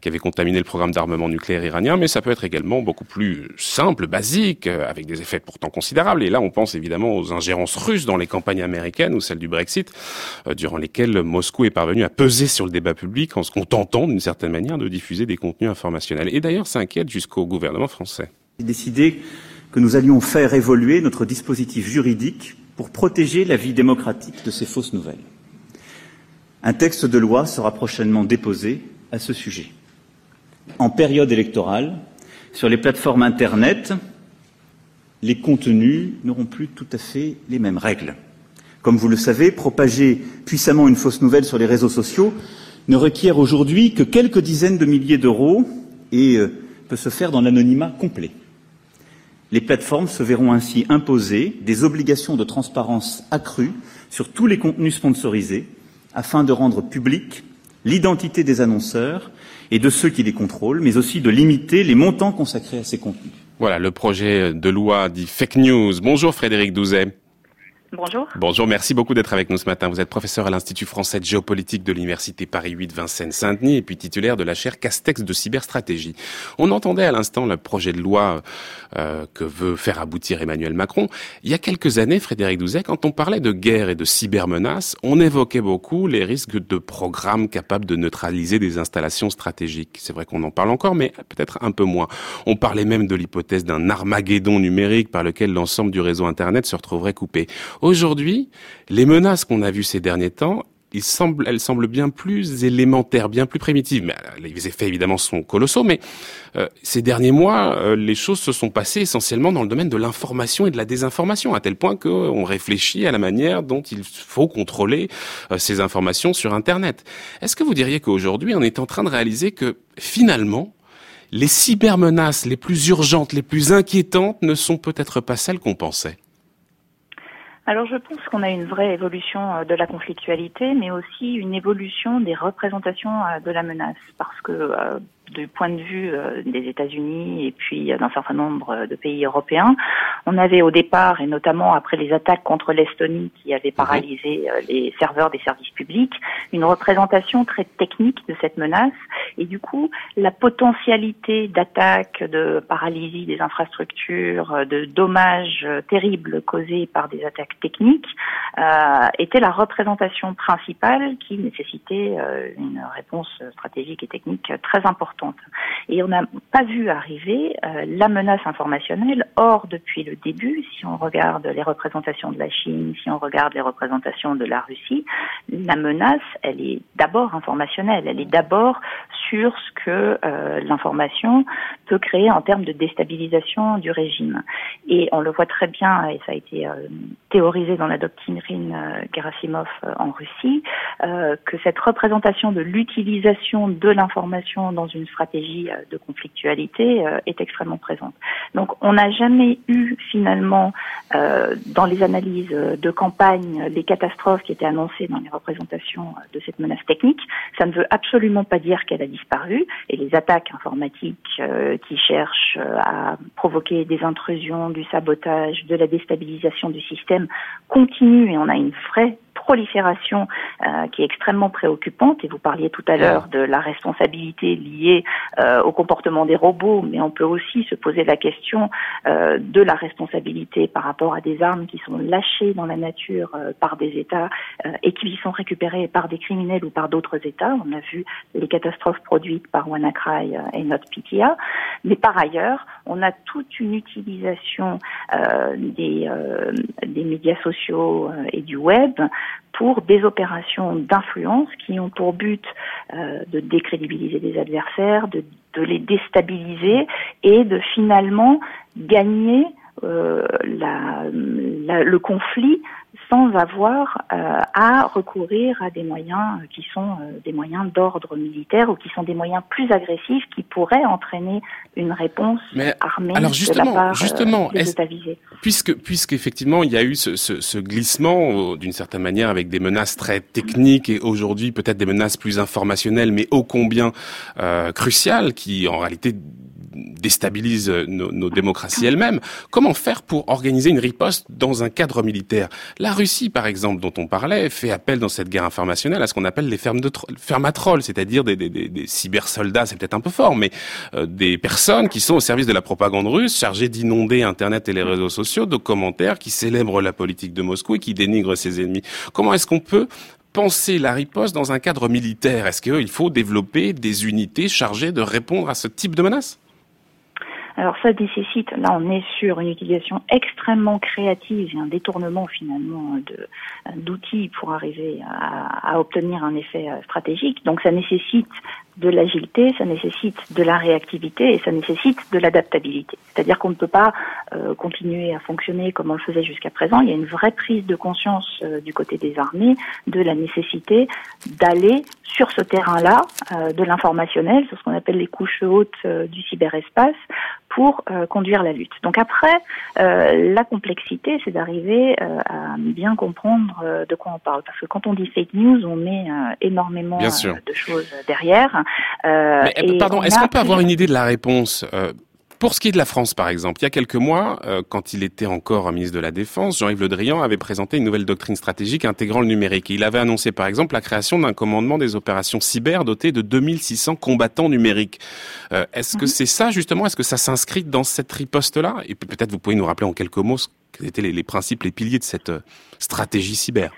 qui avait contaminé le programme d'armement nucléaire iranien. Mais ça peut être également beaucoup plus simple, basique, avec des effets pourtant considérables. Et là, on pense évidemment aux ingérences russes dans les campagnes américaines ou celles du Brexit euh, durant lesquelles Moscou est parvenu à peser sur le débat public en se contentant d'une certaine manière de diffuser des contenus informationnels. Et d'ailleurs, ça inquiète jusqu'au gouvernement français. Décidé que nous allions faire évoluer notre dispositif juridique pour protéger la vie démocratique de ces fausses nouvelles. Un texte de loi sera prochainement déposé à ce sujet. En période électorale, sur les plateformes Internet, les contenus n'auront plus tout à fait les mêmes règles. Comme vous le savez, propager puissamment une fausse nouvelle sur les réseaux sociaux ne requiert aujourd'hui que quelques dizaines de milliers d'euros et euh, peut se faire dans l'anonymat complet. Les plateformes se verront ainsi imposer des obligations de transparence accrues sur tous les contenus sponsorisés afin de rendre publique l'identité des annonceurs et de ceux qui les contrôlent, mais aussi de limiter les montants consacrés à ces contenus. Voilà le projet de loi dit fake news. Bonjour Frédéric Douzet. Bonjour. Bonjour, merci beaucoup d'être avec nous ce matin. Vous êtes professeur à l'Institut français de géopolitique de l'Université Paris 8 Vincennes-Saint-Denis et puis titulaire de la chaire Castex de cyberstratégie. On entendait à l'instant le projet de loi euh, que veut faire aboutir Emmanuel Macron. Il y a quelques années, Frédéric Douzet, quand on parlait de guerre et de cybermenaces, on évoquait beaucoup les risques de programmes capables de neutraliser des installations stratégiques. C'est vrai qu'on en parle encore, mais peut-être un peu moins. On parlait même de l'hypothèse d'un armageddon numérique par lequel l'ensemble du réseau Internet se retrouverait coupé. Aujourd'hui, les menaces qu'on a vues ces derniers temps, il semble, elles semblent bien plus élémentaires, bien plus primitives. Mais euh, les effets évidemment sont colossaux. Mais euh, ces derniers mois, euh, les choses se sont passées essentiellement dans le domaine de l'information et de la désinformation, à tel point qu'on réfléchit à la manière dont il faut contrôler ces informations sur Internet. Est-ce que vous diriez qu'aujourd'hui, on est en train de réaliser que finalement, les cybermenaces les plus urgentes, les plus inquiétantes, ne sont peut-être pas celles qu'on pensait? Alors je pense qu'on a une vraie évolution euh, de la conflictualité, mais aussi une évolution des représentations euh, de la menace, parce que euh, du point de vue euh, des États-Unis et puis euh, d'un certain nombre de pays européens. On avait au départ, et notamment après les attaques contre l'Estonie qui avaient paralysé euh, les serveurs des services publics, une représentation très technique de cette menace. Et du coup, la potentialité d'attaque, de paralysie des infrastructures, de dommages terribles causés par des attaques techniques euh, était la représentation principale qui nécessitait une réponse stratégique et technique très importante. Et on n'a pas vu arriver euh, la menace informationnelle. Or, depuis le début, si on regarde les représentations de la Chine, si on regarde les représentations de la Russie, la menace, elle est d'abord informationnelle. Elle est d'abord sur ce que euh, l'information peut créer en termes de déstabilisation du régime. Et on le voit très bien, et ça a été euh, théorisé dans la doctrine Gerasimov en Russie, que cette représentation de l'utilisation de l'information dans une stratégie euh, de conflictualité euh, est extrêmement présente. Donc on n'a jamais eu finalement euh, dans les analyses de campagne les catastrophes qui étaient annoncées dans les représentations de cette menace technique. Ça ne veut absolument pas dire qu'elle a disparu et les attaques informatiques qui cherchent à provoquer des intrusions, du sabotage, de la déstabilisation du système continuent et on a une vraie prolifération euh, qui est extrêmement préoccupante. Et vous parliez tout à l'heure de la responsabilité liée euh, au comportement des robots, mais on peut aussi se poser la question euh, de la responsabilité par rapport à des armes qui sont lâchées dans la nature par des États et qui sont récupérées par des criminels ou par d'autres États. On a vu les catastrophes produites par WannaCry et NotPetya. Mais par ailleurs, on a toute une utilisation des, des médias sociaux et du web pour des opérations d'influence qui ont pour but euh, de décrédibiliser des adversaires, de, les déstabiliser et de finalement gagner euh, la, le conflit sans avoir à recourir à des moyens qui sont des moyens d'ordre militaire ou qui sont des moyens plus agressifs qui pourraient entraîner une réponse armée alors justement, de la part justement, des États visés. Puisque, puisqu'effectivement, il y a eu ce, ce, ce glissement, d'une certaine manière, avec des menaces très techniques et aujourd'hui peut-être des menaces plus informationnelles, mais ô combien euh, cruciales, qui en réalité déstabilisent nos, nos démocraties elles-mêmes. Comment faire pour organiser une riposte dans un cadre militaire? La Russie, par exemple, dont on parlait, fait appel dans cette guerre informationnelle à ce qu'on appelle les fermes de fermatrolls, c'est-à-dire des, des, des, des cybersoldats, c'est peut-être un peu fort, mais euh, des personnes qui sont au service de la propagande russe, chargées d'inonder Internet et les réseaux sociaux de commentaires qui célèbrent la politique de Moscou et qui dénigrent ses ennemis. Comment est-ce qu'on peut penser la riposte dans un cadre militaire? Est-ce qu'il faut développer des unités chargées de répondre à ce type de menaces? Alors ça nécessite, là on est sur une utilisation extrêmement créative et un détournement finalement d'outils pour arriver à, obtenir un effet euh, stratégique. Donc ça nécessite de l'agilité, ça nécessite de la réactivité et ça nécessite de l'adaptabilité. C'est-à-dire qu'on ne peut pas euh, continuer à fonctionner comme on le faisait jusqu'à présent. Il y a une vraie prise de conscience euh, du côté des armées de la nécessité d'aller sur ce terrain-là de l'informationnel, sur ce qu'on appelle les couches hautes du cyberespace, pour euh, conduire la lutte. Donc après, la complexité, c'est d'arriver à bien comprendre de quoi on parle. Parce que quand on dit fake news, on met énormément de choses derrière. Mais, pardon, est-ce qu'on peut avoir une idée de la réponse pour ce qui est de la France, par exemple, il y a quelques mois, euh, quand il était encore ministre de la Défense, Jean-Yves Le Drian avait présenté une nouvelle doctrine stratégique intégrant le numérique. il avait annoncé, par exemple, la création d'un commandement des opérations cyber doté de 2600 combattants numériques. Euh, est-ce que mhm. c'est ça, justement? Est-ce que ça s'inscrit dans cette riposte-là? Et peut-être vous pouvez nous rappeler en quelques mots quels étaient les, les principes, les piliers de cette euh, stratégie cyber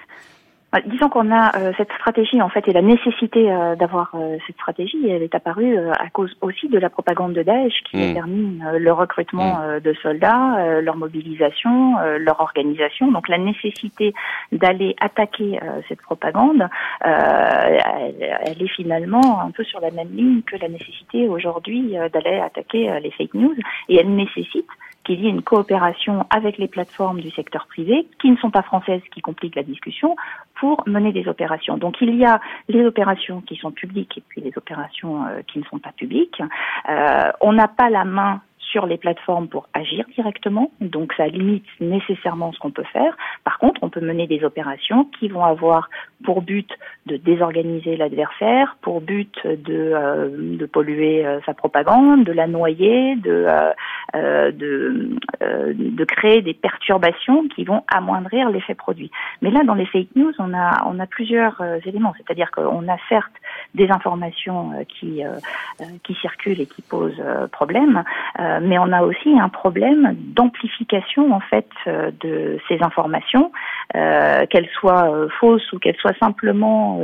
disons qu'on a euh, cette stratégie en fait et la nécessité euh, d'avoir euh, cette stratégie, elle est apparue à cause aussi de la propagande de Daesh qui a mm. permis le recrutement mm. de soldats, leur mobilisation, leur organisation. Donc la nécessité d'aller attaquer cette propagande, elle, elle, est finalement un peu sur la même ligne que la nécessité aujourd'hui d'aller attaquer les fake news et elle nécessite qu'il y ait une coopération avec les plateformes du secteur privé, qui ne sont pas françaises, qui compliquent la discussion, pour mener des opérations. Donc il y a les opérations qui sont publiques et puis les opérations euh, qui ne sont pas publiques. Euh, on n'a pas la main sur les plateformes pour agir directement, donc ça limite nécessairement ce qu'on peut faire. Par contre, on peut mener des opérations qui vont avoir pour but de désorganiser l'adversaire, pour but de, euh, polluer euh, sa propagande, de la noyer, de, euh, de créer des perturbations qui vont amoindrir l'effet produit. Mais là, dans les fake news, on a, on a plusieurs éléments, c'est-à-dire qu'on a certes des informations qui, qui circulent et qui posent problème, mais on a aussi un problème d'amplification en fait de ces informations, qu'elles soient fausses ou qu'elles soient simplement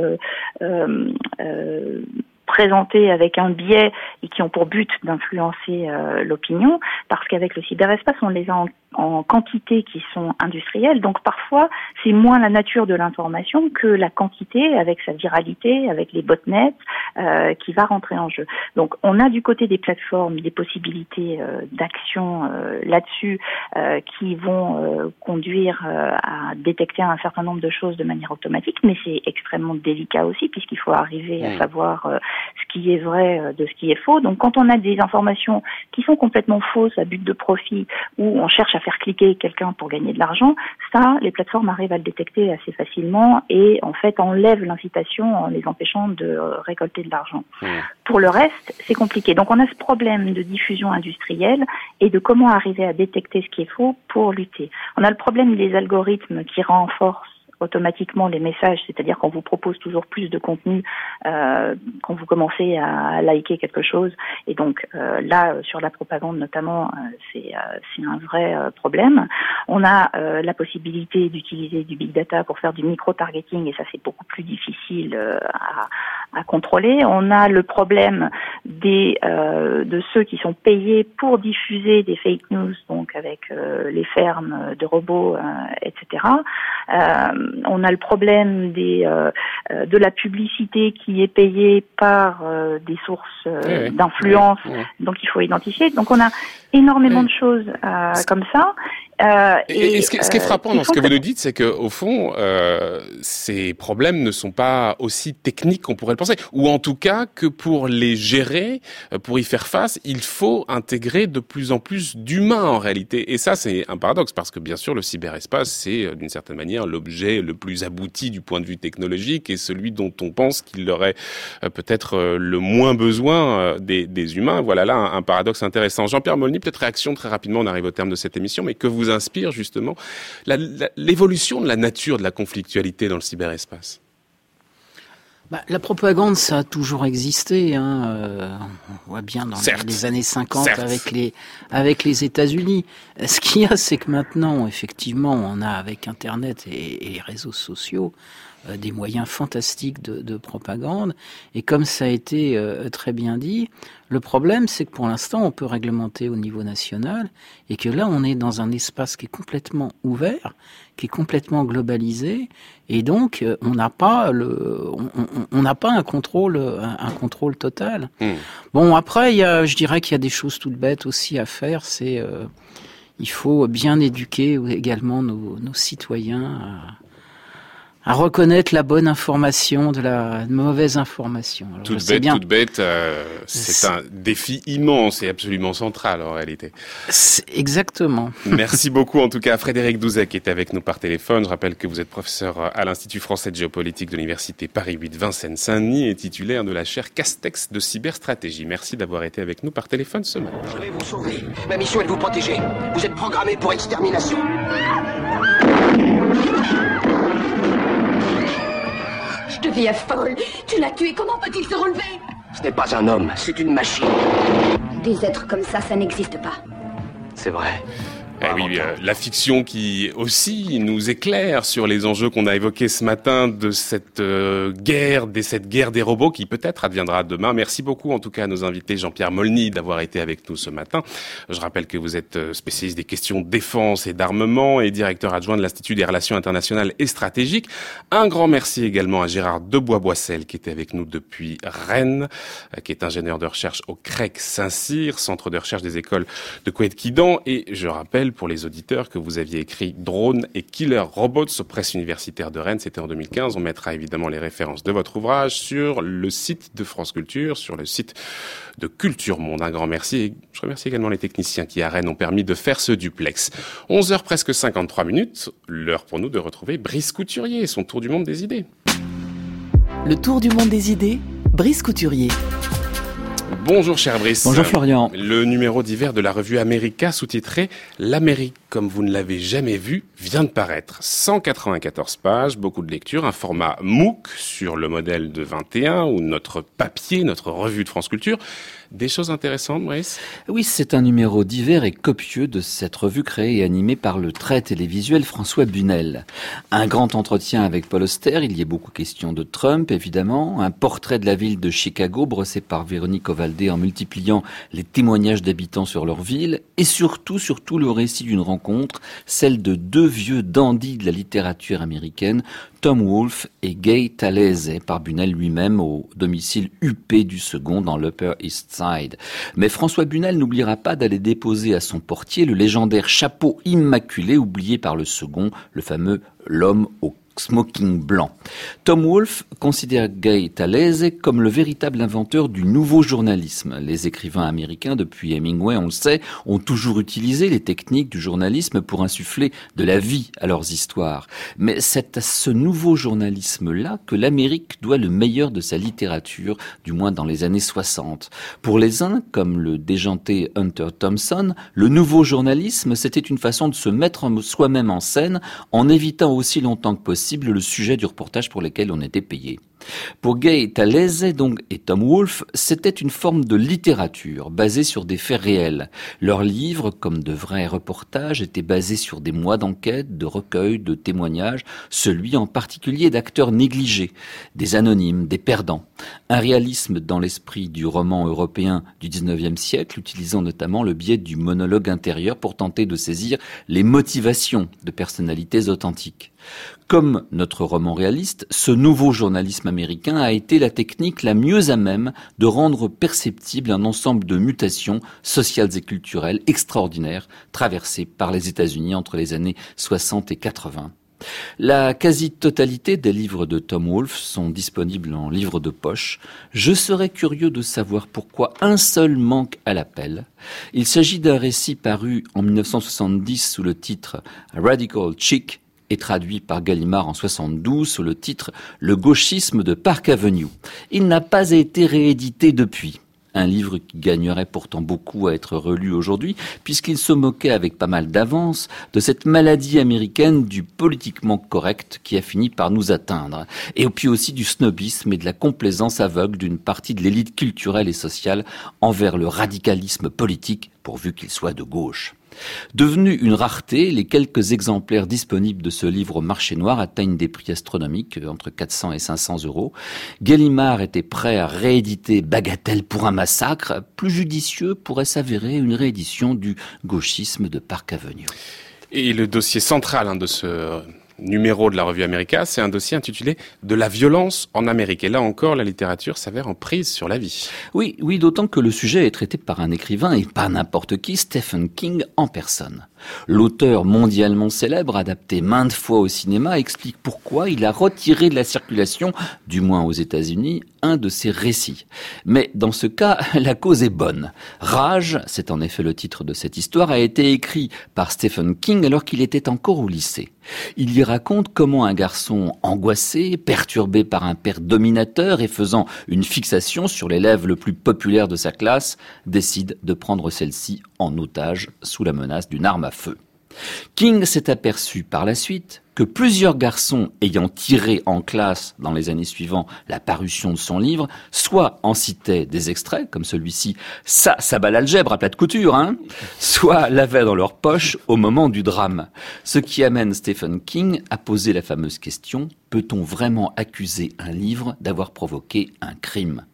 présentés avec un biais et qui ont pour but d'influencer euh, l'opinion, parce qu'avec le cyberespace, on les a en, en, quantité qui sont industrielles. Donc parfois, c'est moins la nature de l'information que la quantité, avec sa viralité, avec les botnets, euh, qui va rentrer en jeu. Donc on a du côté des plateformes des possibilités euh, d'action euh, là-dessus euh, qui vont conduire à détecter un certain nombre de choses de manière automatique, mais c'est extrêmement délicat aussi puisqu'il faut arriver à savoir ce qui est vrai euh, de ce qui est faux. Donc quand on a des informations qui sont complètement fausses à but de profit ou on cherche à faire cliquer quelqu'un pour gagner de l'argent, ça, les plateformes arrivent à le détecter assez facilement et en fait enlèvent l'incitation en les empêchant de récolter de l'argent. Pour le reste, c'est compliqué. Donc on a ce problème de diffusion industrielle et de comment arriver à détecter ce qui est faux pour lutter. On a le problème des algorithmes qui renforcent automatiquement les messages, c'est-à-dire qu'on vous propose toujours plus de contenu euh, quand vous commencez à liker quelque chose. Et donc euh, là, sur la propagande notamment, euh, c'est euh, c'est un vrai euh, problème. On a la possibilité d'utiliser du big data pour faire du micro-targeting et ça c'est beaucoup plus difficile à, à, contrôler. On a le problème des de ceux qui sont payés pour diffuser des fake news, donc avec les fermes de robots, etc. Euh, on a le problème des, euh, euh, de la publicité qui est payée par des sources d'influence, donc il faut identifier. Donc on a énormément de choses comme ça. Euh, et, ce, qui, est frappant dans ce que vous nous dites, c'est que au fond, euh, ces problèmes ne sont pas aussi techniques qu'on pourrait le penser, ou en tout cas que pour les gérer, pour y faire face, il faut intégrer de plus en plus d'humains en réalité. Et ça, c'est un paradoxe parce que bien sûr, le cyberespace, c'est d'une certaine manière l'objet le plus abouti du point de vue technologique et celui dont on pense qu'il aurait peut-être le moins besoin des, des humains. Voilà là un, un paradoxe intéressant. Jean-Pierre Molny, peut-être réaction très rapidement, on arrive au terme de cette émission, mais que vous inspire justement l'évolution de la nature de la conflictualité dans le cyberespace bah, la propagande, ça a toujours existé. Hein. Euh, on voit bien dans les années 50 avec les avec les États-Unis. Ce qu'il y a, c'est que maintenant, effectivement, on a avec Internet et, et les réseaux sociaux des moyens fantastiques de, de, propagande. Et comme ça a été euh, très bien dit, le problème, c'est que pour l'instant, on peut réglementer au niveau national et que là, on est dans un espace qui est complètement ouvert, qui est complètement globalisé, et donc euh, on n'a pas le, on n'a pas un contrôle, un, contrôle total. Hmm. Bon, après, il y a, je dirais qu'il y a des choses toutes bêtes aussi à faire. C'est, il faut bien éduquer également nos, nos citoyens. À, reconnaître la bonne information de la mauvaise information. Alors, toute bête, toute bête, euh, c'est un défi immense et absolument central en réalité. Exactement. Merci beaucoup en tout cas à Frédéric Douzet qui est avec nous par téléphone. Je rappelle que vous êtes professeur à l'Institut français de géopolitique de l'Université Paris 8 Vincennes-Saint-Denis et titulaire de la chaire Castex de cyberstratégie. Merci d'avoir été avec nous par téléphone ce matin. Je vais vous sauver. Ma mission est de vous protéger. Vous êtes programmé pour extermination. Folle. Tu l'as tué. Comment peut-il se relever? Ce n'est pas un homme, c'est une machine. Des êtres comme ça, ça n'existe pas. C'est vrai. Eh oui, euh, la fiction qui aussi nous éclaire sur les enjeux qu'on a évoqués ce matin de cette euh, guerre, de cette guerre des robots qui peut-être adviendra demain. Merci beaucoup en tout cas à nos invités Jean-Pierre Molny d'avoir été avec nous ce matin. Je rappelle que vous êtes euh, spécialiste des questions de défense et d'armement et directeur adjoint de l'Institut des relations internationales et stratégiques. Un grand merci également à Gérard Debois-Boissel qui était avec nous depuis Rennes, qui est ingénieur de recherche au CREC Saint-Cyr, centre de recherche des écoles de Couette-Quidan. Et je rappelle pour les auditeurs que vous aviez écrit Drone et Killer Robots aux presses universitaires de Rennes. C'était en 2015. On mettra évidemment les références de votre ouvrage sur le site de France Culture, sur le site de Culture Monde. Un grand merci. je remercie également les techniciens qui à Rennes ont permis de faire ce duplex. 11 heures presque 53 minutes. L'heure pour nous de retrouver Brice Couturier et son tour du monde des idées. Le tour du monde des idées, Brice Couturier. Bonjour cher Brice. Bonjour Florian. Le numéro d'hiver de la revue America sous-titré L'Amérique comme vous ne l'avez jamais vu vient de paraître. 194 pages, beaucoup de lectures, un format MOOC sur le modèle de 21 ou notre papier, notre revue de France Culture. Des choses intéressantes, Brice Oui, c'est un numéro divers et copieux de cette revue créée et animée par le très télévisuel François Bunel. Un grand entretien avec Paul Auster, il y est beaucoup question de Trump, évidemment, un portrait de la ville de Chicago brossé par Véronique Ovaldé en multipliant les témoignages d'habitants sur leur ville, et surtout, surtout le récit d'une rencontre, celle de deux vieux dandys de la littérature américaine, Tom Wolfe et Gay Talese, par Bunel lui-même au domicile huppé du second dans l'Upper East Side. Mais François Bunel n'oubliera pas d'aller déposer à son portier le légendaire chapeau immaculé oublié par le second, le fameux l'homme au smoking blanc. Tom Wolfe considère Gay Talese comme le véritable inventeur du nouveau journalisme. Les écrivains américains, depuis Hemingway, on le sait, ont toujours utilisé les techniques du journalisme pour insuffler de la vie à leurs histoires. Mais c'est à ce nouveau journalisme-là que l'Amérique doit le meilleur de sa littérature, du moins dans les années 60. Pour les uns, comme le déjanté Hunter Thompson, le nouveau journalisme, c'était une façon de se mettre soi-même en scène en évitant aussi longtemps que possible le sujet du reportage pour lequel on était payé. Pour Gay Talese et Tom Wolfe, c'était une forme de littérature basée sur des faits réels. Leurs livres, comme de vrais reportages, étaient basés sur des mois d'enquête, de recueils, de témoignages, celui en particulier d'acteurs négligés, des anonymes, des perdants. Un réalisme dans l'esprit du roman européen du XIXe siècle, utilisant notamment le biais du monologue intérieur pour tenter de saisir les motivations de personnalités authentiques. Comme notre roman réaliste, ce nouveau journalisme américain a été la technique la mieux à même de rendre perceptible un ensemble de mutations sociales et culturelles extraordinaires traversées par les États-Unis entre les années 60 et 80. La quasi-totalité des livres de Tom Wolfe sont disponibles en livre de poche. Je serais curieux de savoir pourquoi un seul manque à l'appel. Il s'agit d'un récit paru en 1970 sous le titre Radical Chic et traduit par Gallimard en 72 sous le titre Le gauchisme de Park Avenue. Il n'a pas été réédité depuis. Un livre qui gagnerait pourtant beaucoup à être relu aujourd'hui, puisqu'il se moquait avec pas mal d'avance de cette maladie américaine du politiquement correct qui a fini par nous atteindre, et puis aussi du snobisme et de la complaisance aveugle d'une partie de l'élite culturelle et sociale envers le radicalisme politique, pourvu qu'il soit de gauche. Devenu une rareté, les quelques exemplaires disponibles de ce livre au marché noir atteignent des prix astronomiques, euh, entre 400 et 500 euros. Gallimard était prêt à rééditer Bagatelle pour un massacre. Plus judicieux pourrait s'avérer une réédition du gauchisme de Park Avenue. Et le dossier central hein, de ce numéro de la revue America, c'est un dossier intitulé De la violence en Amérique. Et là encore, la littérature s'avère en prise sur la vie. Oui, oui, d'autant que le sujet est traité par un écrivain et pas n'importe qui, Stephen King en personne. L'auteur mondialement célèbre, adapté maintes fois au cinéma, explique pourquoi il a retiré de la circulation, du moins aux États-Unis, un de ses récits. Mais dans ce cas, la cause est bonne. Rage, c'est en effet le titre de cette histoire, a été écrit par Stephen King alors qu'il était encore au lycée. Il y raconte comment un garçon angoissé, perturbé par un père dominateur et faisant une fixation sur l'élève le plus populaire de sa classe, décide de prendre celle-ci en otage sous la menace d'une arme à feu. King s'est aperçu par la suite que plusieurs garçons ayant tiré en classe dans les années suivantes la parution de son livre, soit en citaient des extraits, comme celui-ci, ça, ça bat l'algèbre à plat de couture, hein, soit l'avaient dans leur poche au moment du drame. Ce qui amène Stephen King à poser la fameuse question, peut-on vraiment accuser un livre d'avoir provoqué un crime?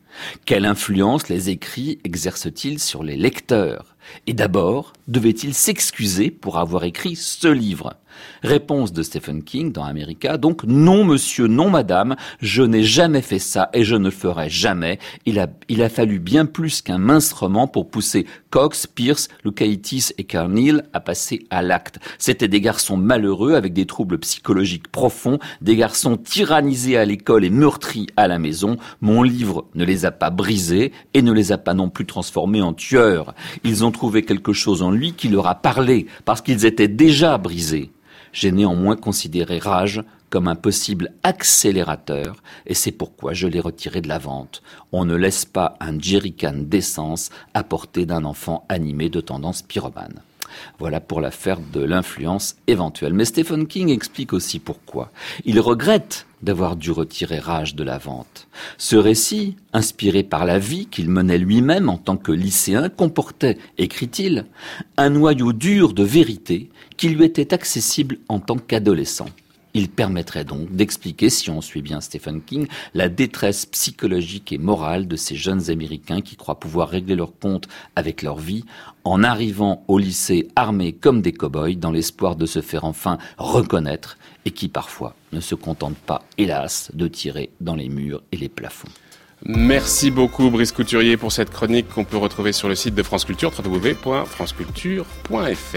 Quelle influence les écrits exercent-ils sur les lecteurs? Et d'abord, devait-il s'excuser pour avoir écrit ce livre? Réponse de Stephen King dans America. Donc, non, monsieur, non, madame, je n'ai jamais fait ça et je ne ferai jamais. Il a, il a fallu bien plus qu'un mince roman pour pousser Cox, Pierce, Lucaitis et Carneal à passer à l'acte. C'étaient des garçons malheureux avec des troubles psychologiques profonds, des garçons tyrannisés à l'école et meurtris à la maison. Mon livre ne les a pas brisés et ne les a pas non plus transformés en tueurs. Ils ont trouvé quelque chose en lui qui leur a parlé parce qu'ils étaient déjà brisés. J'ai néanmoins considéré Rage comme un possible accélérateur et c'est pourquoi je l'ai retiré de la vente. On ne laisse pas un jerrycan d'essence à d'un enfant animé de tendance pyromane. Voilà pour l'affaire de l'influence éventuelle. Mais Stephen King explique aussi pourquoi. Il regrette d'avoir dû retirer Rage de la vente. Ce récit, inspiré par la vie qu'il menait lui-même en tant que lycéen, comportait, écrit-il, un noyau dur de vérité qui lui était accessible en tant qu'adolescent. Il permettrait donc d'expliquer, si on suit bien Stephen King, la détresse psychologique et morale de ces jeunes Américains qui croient pouvoir régler leur compte avec leur vie en arrivant au lycée armés comme des cow-boys dans l'espoir de se faire enfin reconnaître et qui parfois ne se contentent pas, hélas, de tirer dans les murs et les plafonds. Merci beaucoup Brice Couturier pour cette chronique qu'on peut retrouver sur le site de France Culture, www.franceculture.fr.